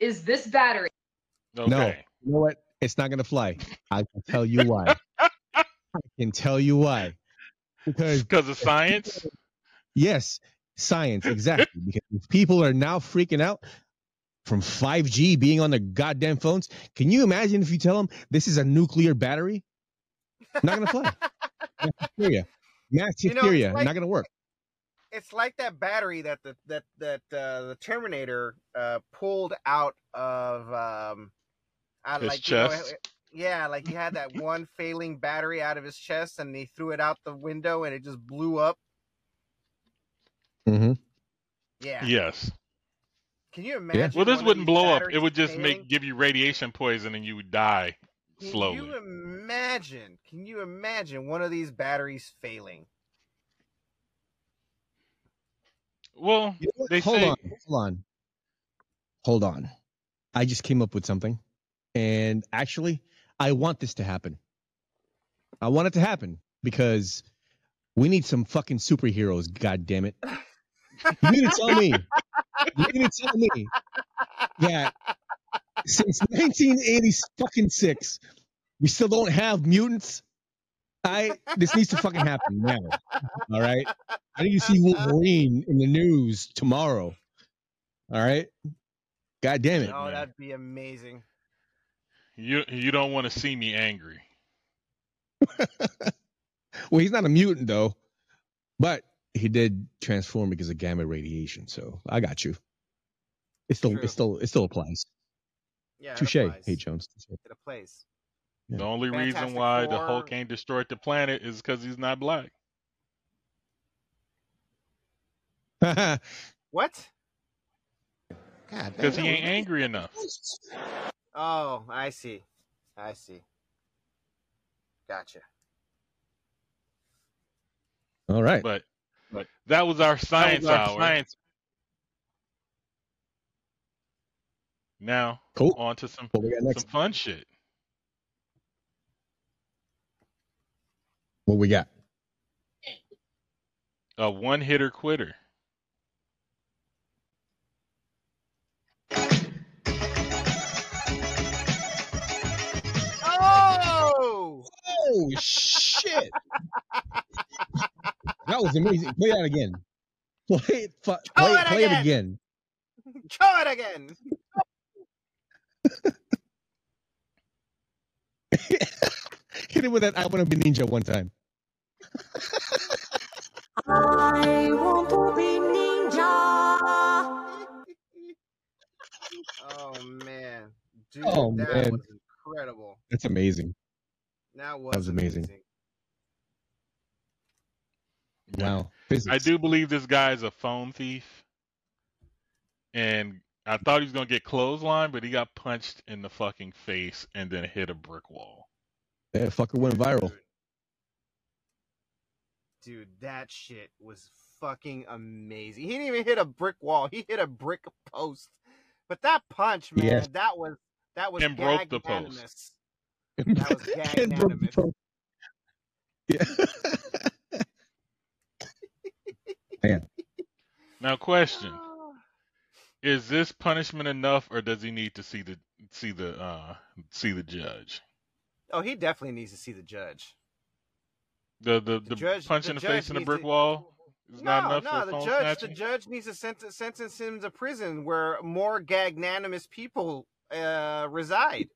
S15: Is this battery?
S6: No, you know what? It's not gonna fly. I can tell you why. (laughs) I can tell you why. Because
S4: because of science.
S6: Yes, science exactly. because if people are now freaking out from 5G being on their goddamn phones, can you imagine if you tell them this is a nuclear battery? Not gonna fly. (laughs) Mass hysteria. Mass
S3: You know, like-
S6: Not gonna work.
S3: It's like that battery that the that that uh, the Terminator uh, pulled out of um, out
S4: His
S3: like you know, yeah, like he had that (laughs) one failing battery out of his chest, and he threw it out the window, and it just blew up.
S6: Mm-hmm.
S3: Yeah.
S4: Yes.
S3: Can you imagine?
S4: Well, this wouldn't blow up. It would just
S3: failing?
S4: make give you radiation poison and you would die
S3: Can
S4: slowly.
S3: you imagine? Can you imagine one of these batteries failing?
S4: Well, they
S6: hold
S4: say
S6: on, hold on, hold on. I just came up with something, and actually, I want this to happen. I want it to happen because we need some fucking superheroes. God damn it! You need to tell me. You need to tell me that since 1986, we still don't have mutants. I this needs to fucking happen now. All right. I need to see Wolverine in the news tomorrow. All right. God damn it.
S3: Oh, that'd be amazing.
S4: You you don't want to see me angry. (laughs)
S6: Well, he's not a mutant though, but he did transform because of gamma radiation. So I got you. It still
S3: True.
S6: it still it still applies.
S3: Yeah,
S6: Touche. Hey Jones.
S3: It plays.
S4: The only reason
S3: Fantastic
S4: why the
S3: Four.
S4: Hulk ain't destroyed the planet is because he's not black. (laughs)
S3: What?
S17: God
S4: Because he ain't angry enough.
S3: Oh, I see. I see. Gotcha.
S6: All right.
S4: But but that was our science
S6: our
S4: hour.
S6: science-
S4: Now
S6: Cool.
S4: on to some
S6: What we got next?
S4: some fun shit.
S6: What we got?
S4: A one hitter quitter.
S3: Oh!
S6: Oh shit! (laughs) that was amazing. Play that again. Play it. fu- Play,
S3: it
S6: play it
S3: again.
S6: again. (laughs)
S3: Try it again. (laughs)
S6: Hit it with that. I want to be ninja one time.
S9: I want to be ninja.
S3: Oh man, dude,
S6: Oh,
S3: that
S6: man.
S3: was incredible.
S6: That's amazing.
S3: That was,
S6: That was amazing.
S3: amazing.
S6: Wow.
S4: I do believe this guy is a phone thief, and I thought he was gonna get clothesline, but he got punched in the fucking face and then hit a brick wall.
S6: That fucker went viral.
S3: Dude, that shit was fucking amazing. He didn't even hit a brick wall. He hit a brick post. But that punch, man,
S6: Yes.
S3: that was that was
S4: And broke the post.
S3: That was (laughs)
S6: And broke the
S3: gag-nanimous.
S6: Yeah. (laughs) Man.
S4: Now, question: (sighs) Is this punishment enough, or does he need to see the see the uh see the judge?
S3: Oh, he definitely needs to see the judge.
S4: The the, the,
S3: judge-
S4: punch
S3: the
S4: in the face in the brick
S3: to-
S4: wall is not
S3: no,
S4: enough
S3: no,
S4: for
S3: the
S4: phone
S3: judge,
S4: snatching.
S3: the judge needs to sentence, sentence him to prison where more gagnanimous people uh, reside.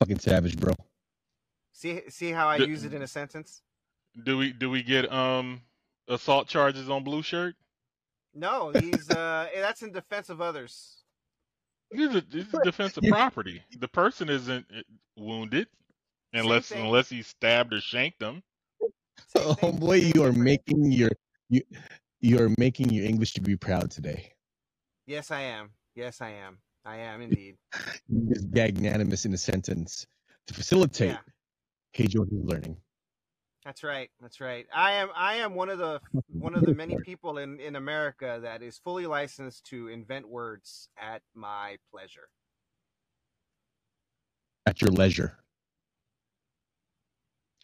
S6: Fucking savage, bro.
S3: See, see how I
S4: The-
S3: use it in a sentence?
S4: Do we do we get um assault charges on blue shirt?
S3: No, he's uh, (laughs) that's in defense of others.
S4: This is, this is defense of property. The person isn't uh, wounded unless
S3: thing.
S4: unless he stabbed or shanked them.
S6: Oh boy, you are making your you you are making your English to be proud today.
S3: Yes, I am. Yes, I am. I am indeed.
S6: You (laughs) just magnanimous in a sentence to facilitate
S3: Yeah.
S6: Hey Jordan's learning.
S3: That's right. That's right. I am. I am one of the one of the many people in in America that is fully licensed to invent words at my pleasure.
S6: At your leisure.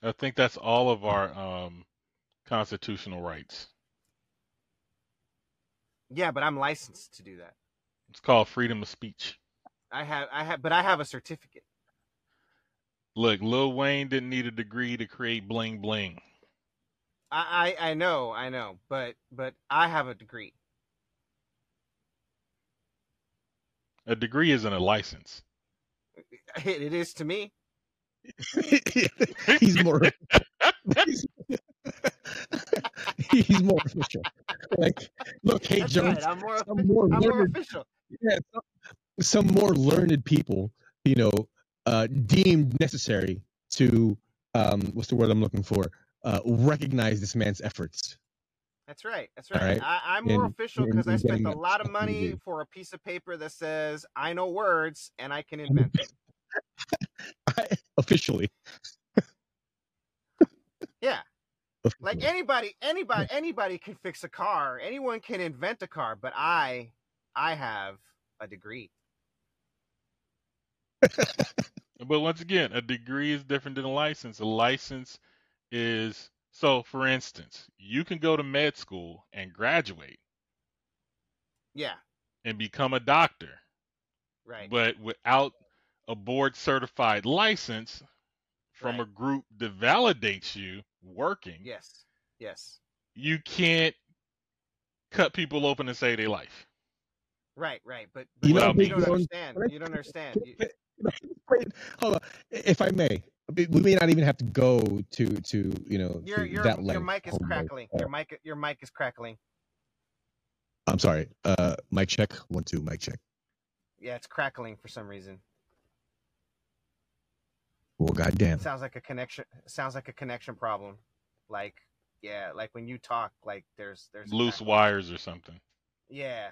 S4: I think that's all of our um constitutional rights.
S3: Yeah, but I'm licensed to do that.
S4: It's called freedom of speech.
S3: I have. I have. But I have a certificate.
S4: Look, Lil Wayne didn't need a degree to create bling bling.
S3: I. I, I know. I know. But but I have a degree.
S4: A degree isn't a license. (laughs)
S3: It, it is to me. (laughs)
S6: he's more he's, (laughs) he's more official. Like, look, hey
S3: That's
S6: Jones,
S3: right. I'm more.
S6: some more
S3: I'm more official.
S6: yeah, some, some more learned people, you know, uh, deemed necessary to um, what's the word I'm looking for? Uh, recognize this man's efforts.
S3: That's right. That's right.
S6: right.
S3: I, I'm more
S6: And-
S3: official because I spent a lot of
S6: stuff that you
S3: money for a piece of paper that says I know words and I can invent them. (laughs)
S6: Officially, (laughs)
S3: Yeah. Like anybody, anybody, anybody can fix a car. Anyone can invent a car, but I, I have a degree. (laughs)
S4: But once again, a degree is different than a license. A license is so for instance, you can go to med school and graduate
S3: Yeah.
S4: and become a doctor.
S3: Right.
S4: But without a board certified license from a group that validates you working,
S3: Yes. Yes.
S4: you can't cut people open and save their life.
S3: Right. Right. But, but
S6: You
S3: you, don't
S6: Big Jones-
S3: understand. You don't understand. You-
S6: Wait, hold on. If I may, we we may not even have to go to to you know
S3: Your
S6: to
S3: your
S6: that
S3: your mic is
S6: homeboy.
S3: crackling. Your mic your mic is crackling.
S6: I'm sorry. Uh, mic check. One two. Mic check.
S3: Yeah, it's crackling for some reason.
S6: Well, goddamn.
S3: Sounds like a connection. Sounds like a connection problem. Like yeah, like when you talk, like there's there's
S4: Loose wires or something.
S3: Yeah.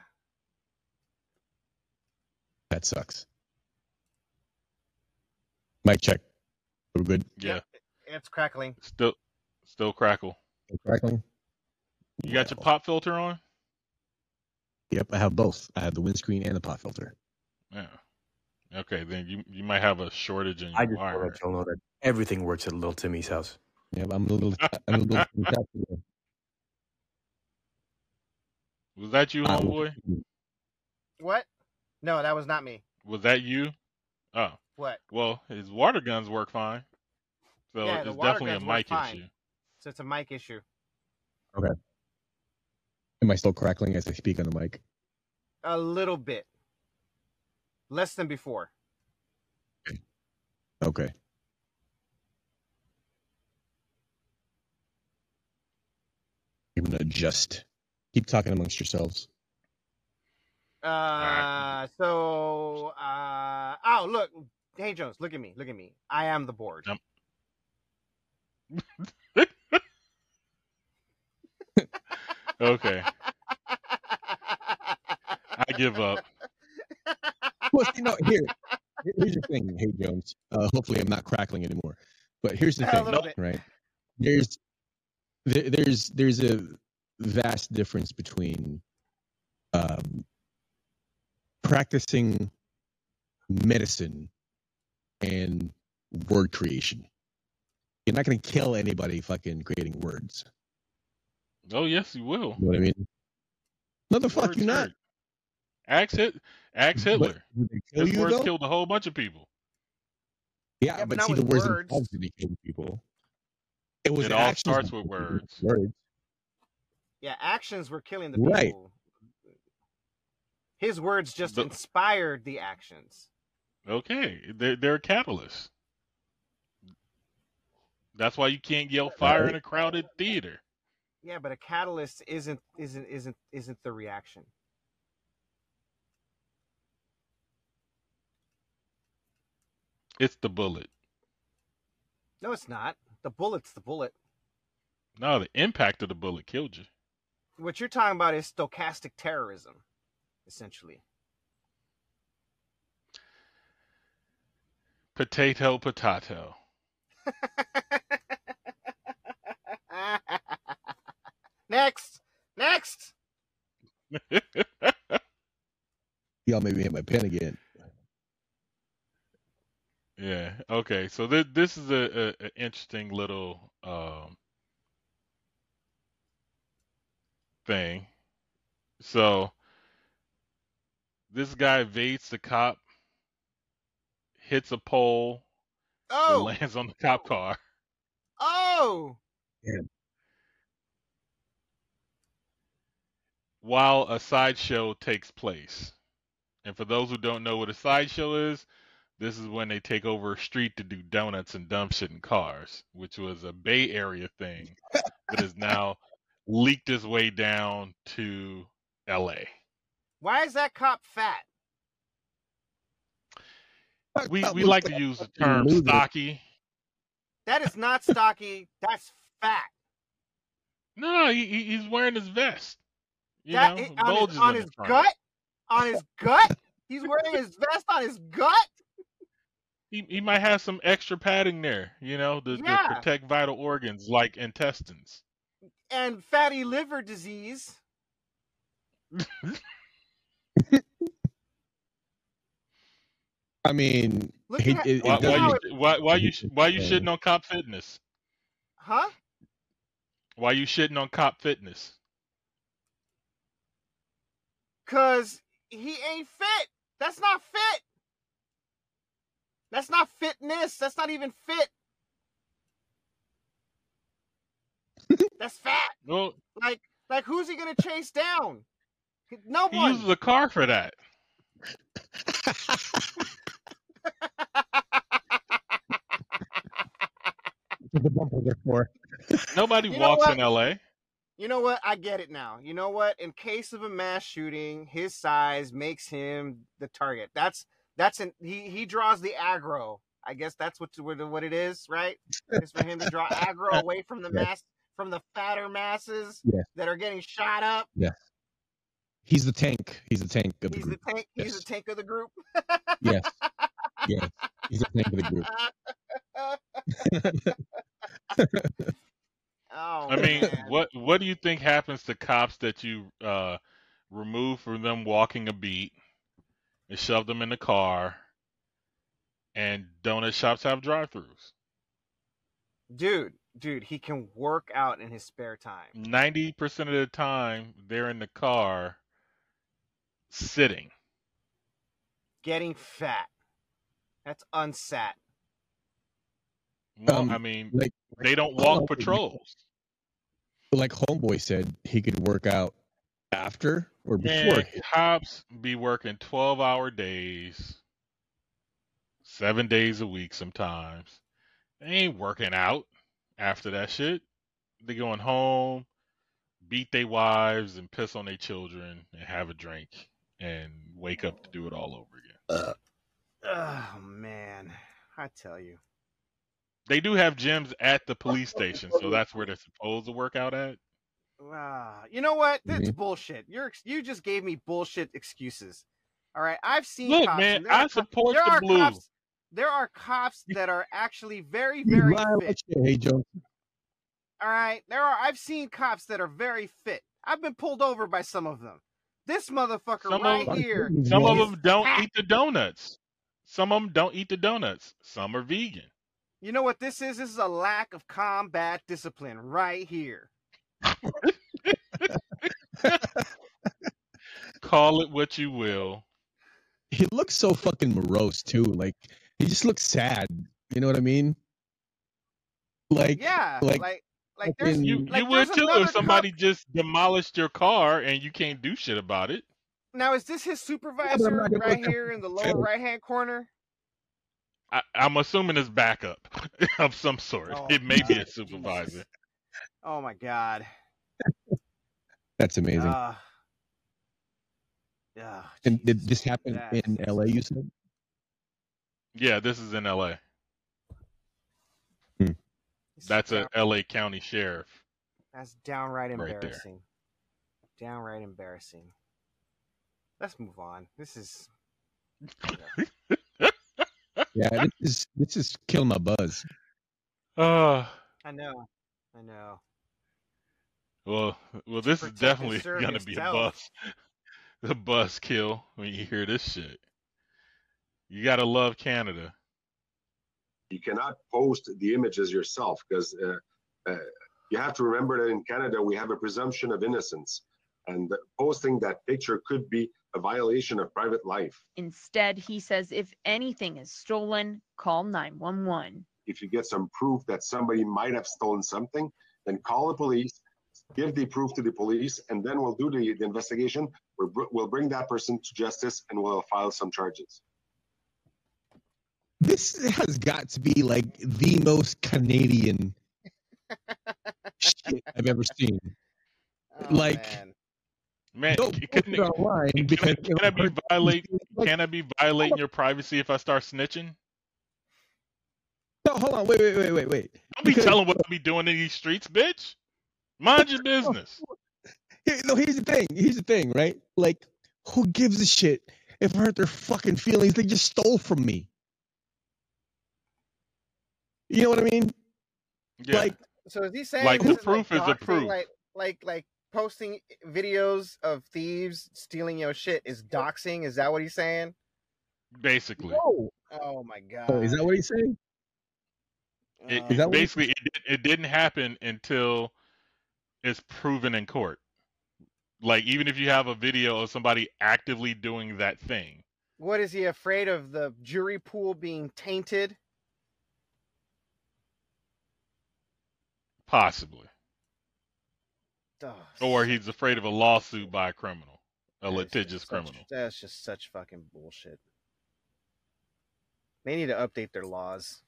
S6: That sucks. Mic check. We're good.
S4: Yeah.
S3: It's crackling.
S4: Still still crackle.
S6: Crackling.
S4: You got your pop filter on?
S6: Yep, I have both. I have the windscreen and the pop filter.
S4: Yeah. Okay, then you you might have a shortage in your
S18: I just want to let y'all know that everything works at Little Timmy's house.
S6: Yep, I'm a little. I'm a little. (laughs)
S4: Was that you,
S6: Uh,
S4: homeboy?
S3: What? No, that was not me.
S4: Was that you? Oh.
S3: What?
S4: Well, his water guns work fine. So
S3: yeah, the
S4: it's
S3: water
S4: definitely a
S3: guns work
S4: mic
S3: fine.
S4: issue.
S3: So it's a mic issue.
S6: Okay. Am I still crackling as I speak on the mic?
S3: A little bit. Less than before.
S6: Okay. You're gonna adjust. Keep talking amongst yourselves.
S3: Uh, so, uh, oh, look, hey Jones, look at me, look at me. I am the board. (laughs)
S4: Okay. I give up.
S6: Well, you know, here, here's the thing. Hey, Jones. Uh, hopefully, I'm not crackling anymore. But here's the thing,
S3: bit.
S6: right? There's there, there's there's a vast difference between um, practicing medicine and word creation. You're not going to kill anybody fucking creating words.
S4: Oh yes, you will.
S6: You know what I mean? No, the fuck
S4: Words
S6: you not.
S4: Axe Hit, Axe Hitler.
S6: would kill
S4: His
S6: you,
S4: words
S6: though?
S4: killed a whole bunch of people.
S6: Yeah,
S3: Yeah, but
S6: but,
S3: not
S6: see, the words
S3: words.
S6: themselves didn't kill people. It was
S4: It all starts with words.
S6: Words.
S3: Yeah, actions were killing the people. Right. His words just
S4: The-
S3: inspired the actions.
S4: Okay, they're they're a catalyst. That's why you can't yell fire in a crowded theater.
S3: Yeah, but a catalyst isn't isn't isn't isn't the reaction.
S4: It's the bullet.
S3: No, it's not. The bullet's the bullet.
S4: No, the impact of the bullet killed you.
S3: What you're talking about is stochastic terrorism, essentially.
S4: Potato, potato. (laughs)
S3: Next, next. (laughs)
S6: Y'all made me hit my pen again.
S4: Yeah. Okay. So this this is a, a, a interesting little um thing. So this guy evades the cop, hits a pole, and
S3: Oh,
S4: lands on the cop car.
S3: oh.
S4: while a sideshow takes place. And for those who don't know what a sideshow is, this is when they take over a street to do donuts and dump shit in cars, which was a Bay Area thing (laughs) that has now leaked its way down to LA.
S3: Why is that cop fat?
S4: We we like
S6: like
S4: to use the term stocky.
S3: That is not stocky. That's fat.
S4: No, he, he- he's wearing his vest. You
S3: That
S4: know,
S3: i- on
S4: bulges
S3: his, on his gut. On his gut. He's wearing his vest on his gut.
S4: He he might have some extra padding there, you know, to,
S3: Yeah.
S4: to protect vital organs like intestines.
S3: and fatty liver disease. (laughs)
S6: I mean, he-
S3: at-
S6: it, it
S4: Why, why you why why you (laughs) why you shitting on cop fitness?
S3: Huh?
S4: Why you shitting on cop fitness?
S3: Cause he ain't fit. That's not fit. That's not fitness. That's not even fit. (laughs) That's fat.
S4: Well,
S3: Like, like who's he gonna chase down? No one.
S4: he
S3: one.
S4: uses a car for that. (laughs)
S6: the bumpers are for.
S4: Nobody
S3: You
S4: walks in L.A.
S3: You know what? I get it now. You know what? In case of a mass shooting, his size makes him the target. That's that's an he he draws the aggro. I guess that's what what what it is, right? It's for him to draw (laughs) aggro away from the
S6: Yes.
S3: mass from the fatter masses
S6: Yes.
S3: that are getting shot up.
S6: Yes. He's the tank. He's the tank of the
S3: He's the
S6: group.
S3: tank. He's the tank of the group.
S6: Yes. Yes. He's the tank of the group. (laughs)
S3: oh,
S4: I mean,
S3: man.
S4: what what do you think happens to cops that you uh, remove from them walking a beat and shove them in the car? And donut shops have drive-throughs.
S3: dude, dude, he can work out in his spare time.
S4: Ninety percent of the time, they're in the car sitting.
S3: Getting fat. That's unsat.
S4: Well,
S6: Um,
S4: I mean,
S6: like
S4: they don't
S6: I don't know
S4: walk
S6: if
S4: patrols.
S6: like Homeboy said, he could work out after or before.
S4: Man, cops be working twelve-hour days, seven days a week sometimes. They ain't working out after that shit. They going home, beat their wives and piss on their children and have a drink and wake up to do it all over again.
S3: Oh man, I tell you.
S4: They do have gyms at the police (laughs) station, so that's where they're supposed to work out at.
S3: Ah, you know what? That's
S4: Mm-hmm.
S3: bullshit. You're you just gave me bullshit excuses. All right, I've seen.
S4: Look,
S3: cops,
S4: man,
S3: and there are
S4: I support
S3: there
S4: the
S3: are
S4: blue.
S3: Cops, there are cops that are actually very, very
S6: lie
S3: fit.
S6: Hey Joe.
S3: All right, there are. I've seen cops that are very fit. I've been pulled over by some of them. This motherfucker
S4: Some
S3: right
S4: of
S3: here.
S4: some of them don't
S3: fat.
S4: eat the donuts. Some of them don't eat the donuts. Some are vegan.
S3: You know what this is? This is a lack of combat discipline right here.
S4: Call it what you will.
S6: He looks so fucking morose too. Like he just looks sad. You know what I mean? Like
S3: Yeah, like
S6: like,
S3: like, there's
S4: You
S3: like
S4: you would too if somebody just demolished your car and you can't do shit about it.
S3: Now is this his supervisor
S6: gonna
S3: right
S6: look up
S3: here in the lower right hand corner?
S4: I, I'm assuming it's backup (laughs) of some sort.
S3: Oh,
S4: it may be a (laughs) supervisor.
S3: Jesus. Oh my god. (laughs)
S6: that's amazing.
S3: Uh, yeah.
S6: and did this happen
S3: That's-
S6: in LA? You said.
S4: Yeah, this is in L.A.
S6: Hmm.
S4: That's a L.A. County sheriff.
S3: That's downright
S4: Right
S3: embarrassing. Downright embarrassing. Let's move on. This is (laughs)
S6: Yeah, this is this is killing my buzz.
S4: Uh,
S3: I know. I know.
S4: well, well, this is
S3: protect and
S4: definitely gonna be a buzz, (laughs) the buzz kill when you hear this shit. You gotta love Canada.
S19: you cannot post the images yourself because uh, uh, you have to remember that in Canada we have a presumption of innocence, and posting that picture could be a violation of private life.
S20: Instead, he says if anything is stolen, call 911.
S19: If you get some proof that somebody might have stolen something, then call the police, give the proof to the police, and then we'll do the, the investigation. We'll, we'll bring that person to justice and we'll file some charges.
S6: This has got to be like the most Canadian (laughs) shit I've ever seen.
S3: Oh,
S6: like,
S3: man.
S4: Man, (laughs)
S6: don't
S4: c- can,
S6: because
S4: can, can I be violate? Can I be violating your privacy if I start snitching?
S6: No, hold on, wait, wait, wait, wait, wait.
S4: Don't be telling what I be doing in these streets, bitch. Mind your business. (laughs)
S6: No, here's the thing. Here's the thing, right? Like, who gives a shit if I hurt their fucking feelings? They just stole from me. You know what I mean?
S4: Yeah.
S6: Like,
S3: So is he saying
S4: Like,
S3: this
S4: the proof
S3: like
S4: is a proof.
S3: Like like like posting videos of thieves stealing your shit is doxing? Is that what he's saying?
S4: Basically,
S6: no.
S3: Oh my god.
S6: Oh, is that what he's saying?
S4: it.
S3: Uh,
S6: is that what he-
S4: basically it, it didn't happen until it's proven in court. Like even if you have a video of somebody actively doing that thing,
S3: What is he afraid of the jury pool being tainted?
S4: possibly,
S3: Ugh,
S4: or he's afraid of a lawsuit by a criminal, a litigious
S3: such-
S4: criminal.
S3: That's just such fucking bullshit. They need to update their laws.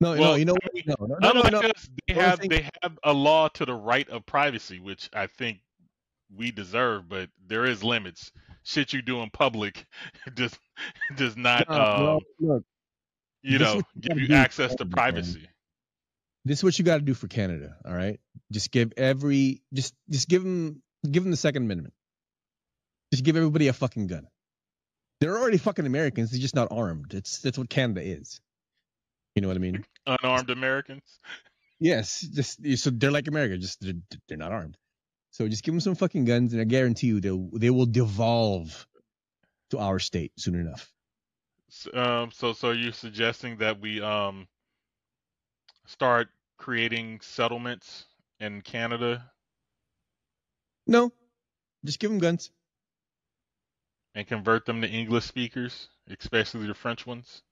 S6: No, no, you know
S4: I
S6: what?
S4: mean,
S6: No, no, no, no,
S4: Unlike
S6: no.
S4: they have
S6: thing-
S4: they have a law to the right of privacy, which I think we deserve, but there is limits. Shit you do in public (laughs) does (laughs) does not
S6: No, no,
S4: um,
S6: look,
S4: you know
S6: what you
S4: give you
S6: do
S4: access to
S6: Canada, man.
S4: privacy.
S6: This is what you got to do for Canada. All right, just give every, just, just give them, give them the Second Amendment. Just give everybody a fucking gun. They're already fucking Americans. They're just not armed. It's that's what Canada is. You know what I mean?
S4: Unarmed Americans.
S6: Yes, just so they're like America, just they're, they're not armed. So just give them some fucking guns, and I guarantee you they they will devolve to our state soon enough.
S4: Um, so so you're suggesting that we um start creating settlements in Canada
S6: No, just give them guns.
S4: and convert them to English speakers, especially the French ones?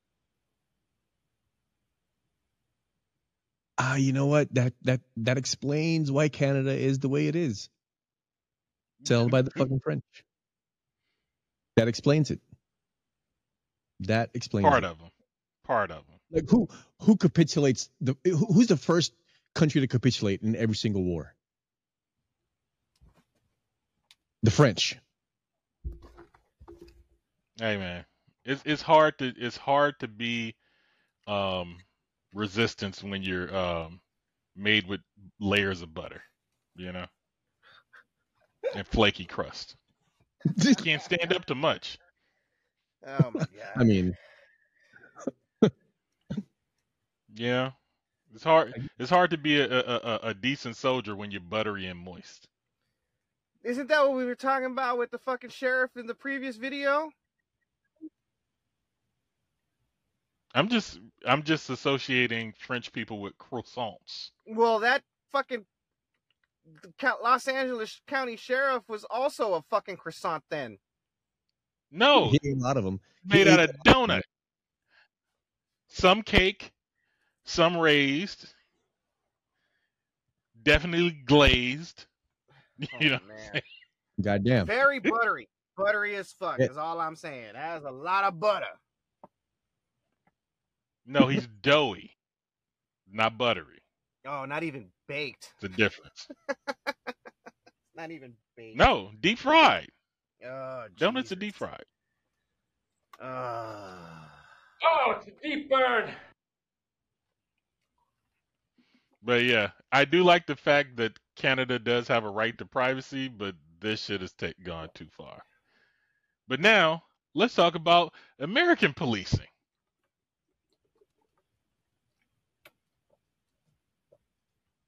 S6: Ah, you know what? That that that explains why Canada is the way it is. Settled by the fucking French. That explains it. That explains
S4: Part
S6: it.
S4: of them. Part of them.
S6: Like who who capitulates the who- who's the first country to capitulate in every single war? the French.
S4: Hey man, it's it's hard to it's hard to be um resistance when you're um made with layers of butter, you know, and flaky crust. Just (laughs) can't stand up to much.
S3: Oh my god.
S6: I mean,
S4: Yeah, it's hard. It's hard to be a, a, a, a decent soldier when you're buttery and moist.
S3: Isn't that what we were talking about with the fucking sheriff in the previous video?
S4: I'm just I'm just associating French people with croissants.
S3: Well, that fucking Los Angeles County Sheriff was also a fucking croissant then.
S4: No,
S6: he ate a lot of them.
S4: made out of donut. Some cake, some raised, definitely glazed. (laughs) You know,
S6: Goddamn.
S3: Very buttery. Buttery as fuck
S6: Yeah.
S3: is all I'm saying. That has a lot of butter.
S4: no, he's (laughs) doughy, not buttery.
S3: Oh, not even baked.
S4: It's a difference. (laughs)
S3: Not even baked.
S4: No, deep fried.
S3: Oh,
S4: Donuts are deep fried.
S3: Uh,
S10: Oh, it's a deep burn.
S4: But yeah, I do like the fact that Canada does have a right to privacy, but this shit has take, gone too far. But now, let's talk about American policing.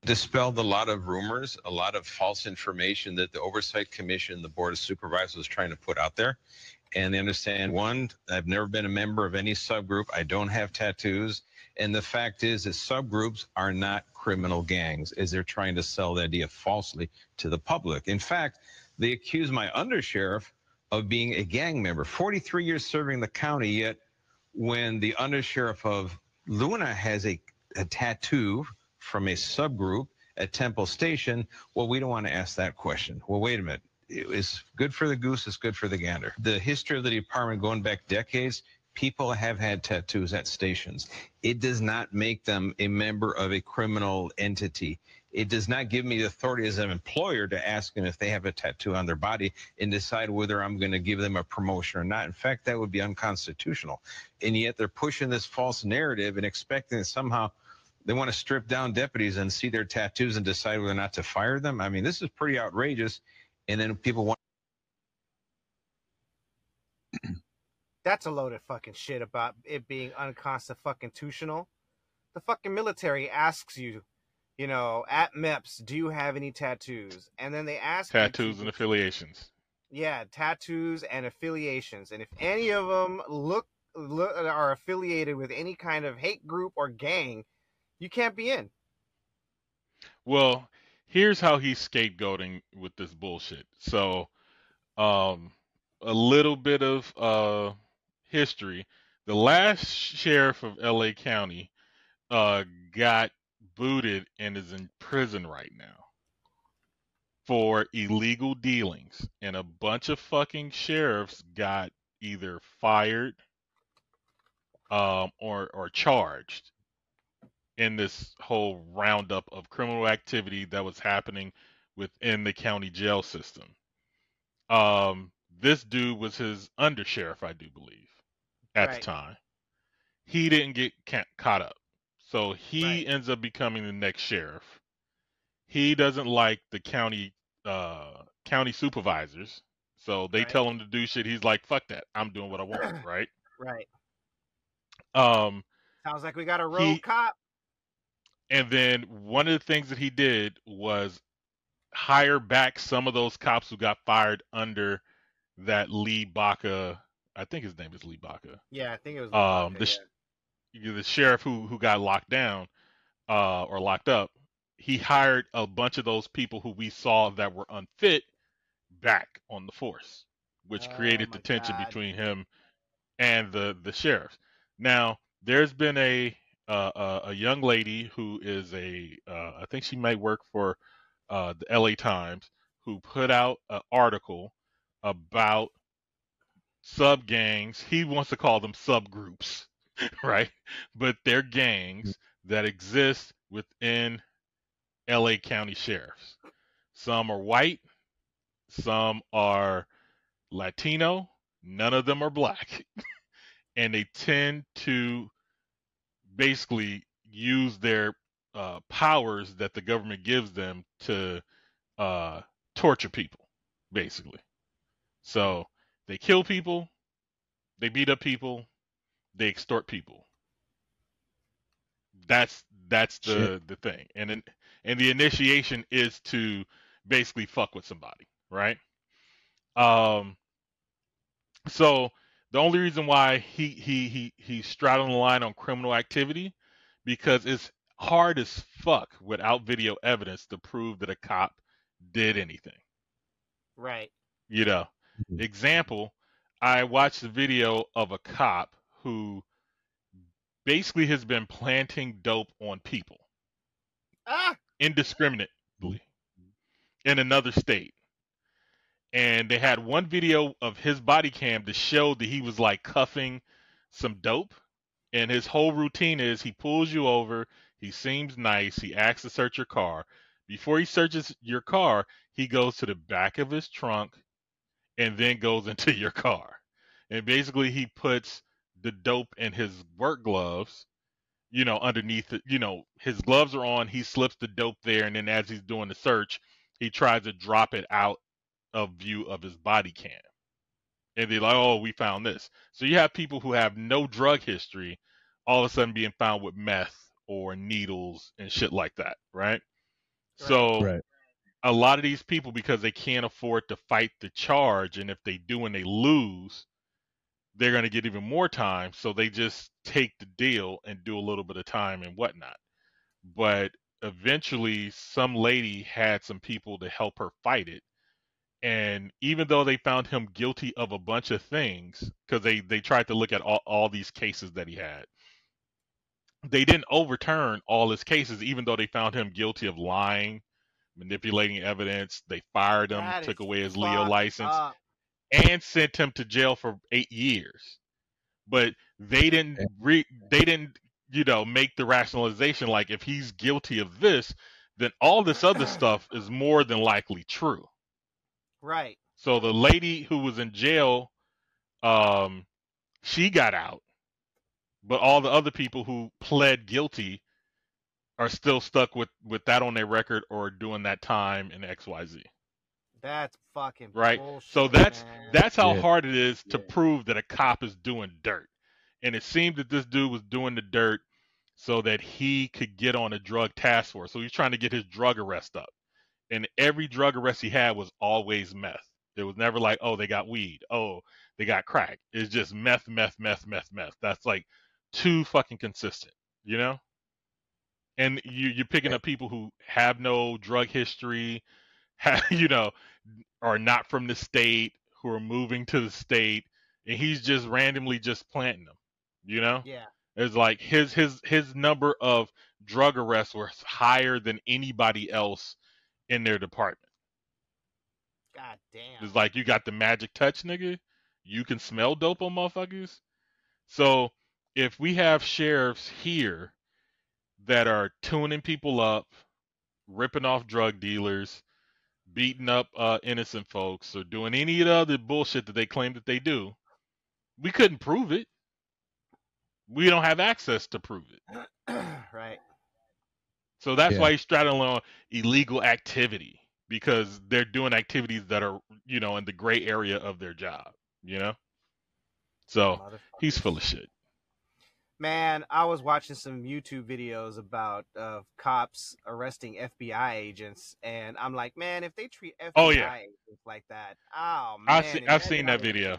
S21: dispelled a lot of rumors, a lot of false information that the Oversight Commission, the Board of Supervisors was trying to put out there. And they understand one, I've never been a member of any subgroup. I don't have tattoos. And the fact is that subgroups are not criminal gangs, as they're trying to sell the idea falsely to the public. In fact, they accuse my undersheriff of being a gang member. 43 years serving the county, yet when the undersheriff of Luna has a, a tattoo from a subgroup at Temple Station, well, we don't want to ask that question. Well, wait a minute. It's good for the goose, it's good for the gander. The history of the department going back decades, people have had tattoos at stations. It does not make them a member of a criminal entity. It does not give me the authority as an employer to ask them if they have a tattoo on their body and decide whether I'm going to give them a promotion or not. In fact, that would be unconstitutional. And yet they're pushing this false narrative and expecting that somehow they want to strip down deputies and see their tattoos and decide whether or not to fire them. I mean, this is pretty outrageous. And then people want.
S3: That's a load of fucking shit about it being unconstitutional. The fucking military asks you, you know, at MEPS, do you have any tattoos? And then they ask you
S4: Tattoos and affiliations.
S3: yeah, tattoos and affiliations. And if any of them look, look are affiliated with any kind of hate group or gang, you can't be in.
S4: Well, here's how he's scapegoating with this bullshit. So, um, a little bit of uh history. The last sheriff of LA County uh got booted and is in prison right now for illegal dealings and a bunch of fucking sheriffs got either fired um or or charged in this whole roundup of criminal activity that was happening within the county jail system. Um, this dude was his undersheriff, I do believe, at
S3: Right.
S4: the time. He didn't get ca- caught up, so he ends up becoming the next sheriff. He doesn't like the county uh, county supervisors, so they tell him to do shit. He's like, "Fuck that! I'm doing what I want." (clears throat) right?
S3: Right.
S4: Um,
S3: Sounds like we got a road
S4: He-
S3: cop.
S4: And then one of the things that he did was hire back some of those cops who got fired under that Lee Baca. I think his name is Lee Baca.
S3: Yeah, I think it was.
S4: Um, the sh- the sheriff who who got locked down, uh, or locked up. He hired a bunch of those people who we saw that were unfit back on the force, which created the tension between him and the the sheriffs. Now, there's been a uh, a, a young lady who is a uh, I think she might work for uh, the LA Times who put out an article about sub gangs. He wants to call them subgroups, (laughs) right? But they're gangs that exist within LA County sheriffs. Some are white, some are Latino, none of them are black. (laughs) and they tend to basically use their uh, powers that the government gives them to uh, torture people, basically. So they kill people, they beat up people, they extort people. That's that's the
S6: Shit.
S4: the thing, and then and the initiation is to basically fuck with somebody, right? Um. So the only reason why he he he he's straddling the line on criminal activity because it's hard as fuck without video evidence to prove that a cop did anything.
S3: Right.
S4: You know, example, I watched a video of a cop who basically has been planting dope on people
S3: Ah.
S4: indiscriminately in another state. And they had one video of his body cam to show that he was like cuffing some dope. And his whole routine is he pulls you over, he seems nice, he asks to search your car. Before he searches your car, he goes to the back of his trunk and then goes (laughs) into your car. And basically he puts the dope in his work gloves, you know, underneath it, you know, his gloves are on, he slips the dope there, and then as he's doing the search, he tries to drop it out of view of his body cam. And they're like, oh, we found this. So you have people who have no drug history all of a sudden being found with meth or needles and shit like that, right? So
S6: Right.
S4: A lot of these people because they can't afford to fight the charge and if they do and they lose they're going to get even more time so they just take the deal and do a little bit of time and whatnot. But eventually some lady had some people to help her fight it and even though they found him guilty of a bunch of things because they they tried to look at all, all these cases that he had they didn't overturn all his cases even though they found him guilty of lying manipulating evidence they fired him
S3: That
S4: took away his leo license
S3: up.
S4: and sent him to jail for eight years but they didn't re- they didn't you know make the rationalization like if he's guilty of this then all this other (clears throat) stuff is more than likely true
S3: Right.
S4: so the lady who was in jail um she got out but all the other people who pled guilty are still stuck with with that on their record or doing that time in xyz
S3: That's fucking
S4: right?
S3: Bullshit,
S4: so that's
S3: man.
S4: that's how
S6: Yeah.
S4: hard it is to prove that a cop is doing dirt. And it seemed that this dude was doing the dirt so that he could get on a drug task force. So he's trying to get his drug arrest up. And every drug arrest he had was always meth. It was never like oh they got weed. Oh they got crack. It's just meth meth meth meth meth. That's like too fucking consistent you know and you you're picking up people who have no drug history (laughs) have, you know are not from the state who are moving to the state and he's just randomly just planting them you know?
S3: Yeah.
S4: it's like his his his number of drug arrests was higher than anybody else in their department.
S3: God damn.
S4: it's like you got the magic touch nigga? You can smell dope on motherfuckers? So if we have sheriffs here that are tuning people up ripping off drug dealers beating up uh, innocent folks or doing any of the other bullshit that they claim that they do we couldn't prove it. We don't have access to prove it. (clears throat)
S3: Right.
S4: so that's
S6: Yeah.
S4: why he's straddling on illegal activity because they're doing activities that are you know in the gray area of their job you know? So he's full of shit
S3: Man, I was watching some YouTube videos about uh, cops arresting FBI agents, and I'm like, man, if they treat FBI
S4: Oh, yeah.
S3: agents like that, oh man,
S4: I've, se- I've seen that video.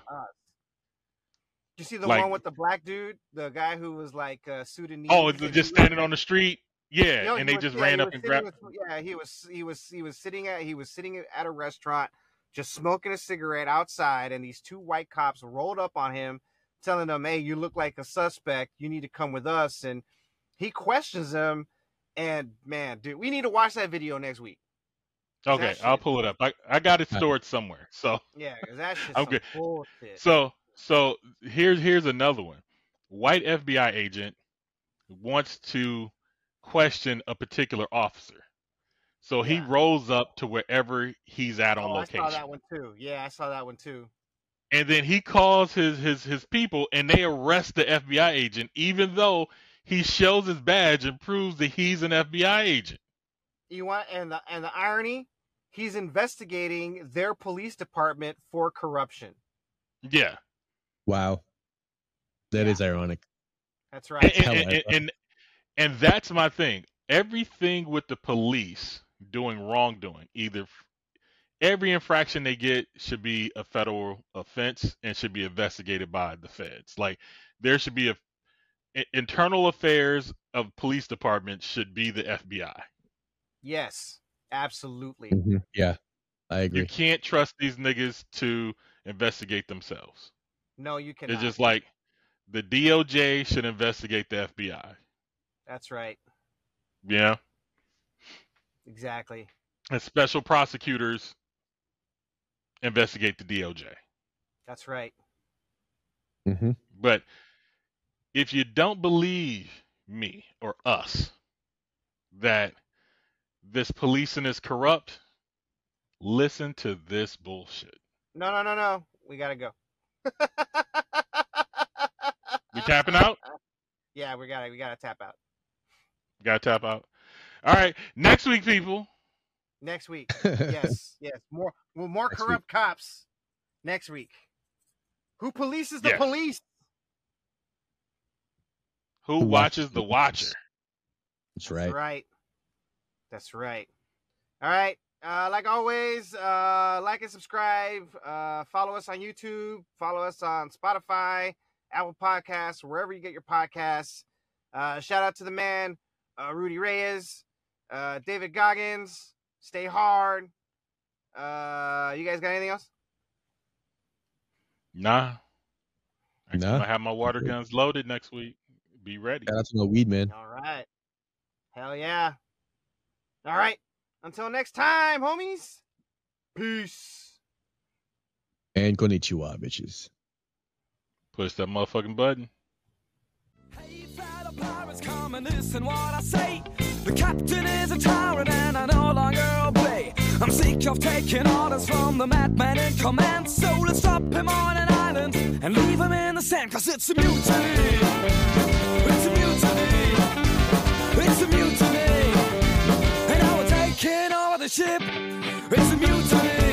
S3: You see the
S4: Like-
S3: one with the black dude, the guy who was like uh, Sudanese.
S4: oh
S3: and
S4: it's
S3: he
S4: just standing on the street yeah and they
S3: was-
S4: just
S3: yeah,
S4: ran up and grabbed
S3: with- yeah, he was he was he was sitting at he was sitting at a restaurant, just smoking a cigarette outside, and these two white cops rolled up on him, telling them, "Hey, you look like a suspect. You need to come with us." And he questions them, and man, dude, we need to watch that video next week.
S4: okay
S3: that
S4: i'll pull it up i, I got it stored somewhere so
S3: Yeah, 'cause that shit's (laughs)
S4: I'm
S3: some
S4: good.
S3: bullshit.
S4: So so here's here's another one. White FBI agent wants to question a particular officer. So he rolls up to wherever he's at on
S3: Oh, I
S4: location.
S3: saw that one too. Yeah, I saw that one too.
S4: And then he calls his his his people and they arrest the FBI agent even though he shows his badge and proves that he's an FBI agent.
S3: You want and the and the irony, he's investigating their police department for corruption.
S4: Yeah.
S6: Wow. that is ironic.
S3: That's right.
S4: and, and, and, and and that's my thing. Everything with the police doing wrongdoing, either f- every infraction they get should be a federal offense and should be investigated by the feds. Like there should be a internal affairs of police departments should be the FBI.
S3: Yes, absolutely.
S6: Mhm. Yeah, I agree.
S4: You can't trust these niggas to investigate themselves.
S3: No, you cannot.
S4: It's just like the DOJ should investigate the FBI.
S3: That's right.
S4: Yeah.
S3: Exactly.
S4: And special prosecutors investigate the DOJ.
S3: That's right.
S6: Mm-hmm.
S4: But if you don't believe me or us that this policing is corrupt, listen to this bullshit.
S3: No, no, no, no. We gotta go.
S4: We tapping out?
S3: Yeah, we gotta we gotta tap out
S4: Got to tap out. All right. Next week, people.
S3: Next week. (laughs) yes, yes. More well, more
S6: Next week.
S3: corrupt cops next week. Who polices the
S4: Yes.
S3: police?
S4: Who,
S6: Who
S4: watches
S6: watches
S4: the
S6: the
S4: watcher?
S6: That's right.
S3: That's
S6: right.
S3: right. That's right. All right. Uh, like always, uh, like and subscribe. Uh, follow us on YouTube. Follow us on Spotify, Apple Podcasts, wherever you get your podcasts. Uh, shout out to the man, uh, Rudy Reyes, uh, David Goggins. Stay hard. Uh, you guys got anything else?
S4: Nah. I'm
S6: Nah.
S4: gonna have my water guns loaded next week. Be ready.
S6: Shout out to weed man.
S3: All right. Hell yeah. All right. Until next time, homies. Peace.
S6: And konnichiwa, bitches.
S4: Push that motherfucking button.
S9: Pirates come and listen what I say. The captain is a tyrant and I no longer obey. I'm sick of taking orders from the madman in command. So let's drop him on an island and leave him in the sand. Cause it's a mutiny. It's a mutiny. It's a mutiny. And now we're taking over the ship. It's a mutiny.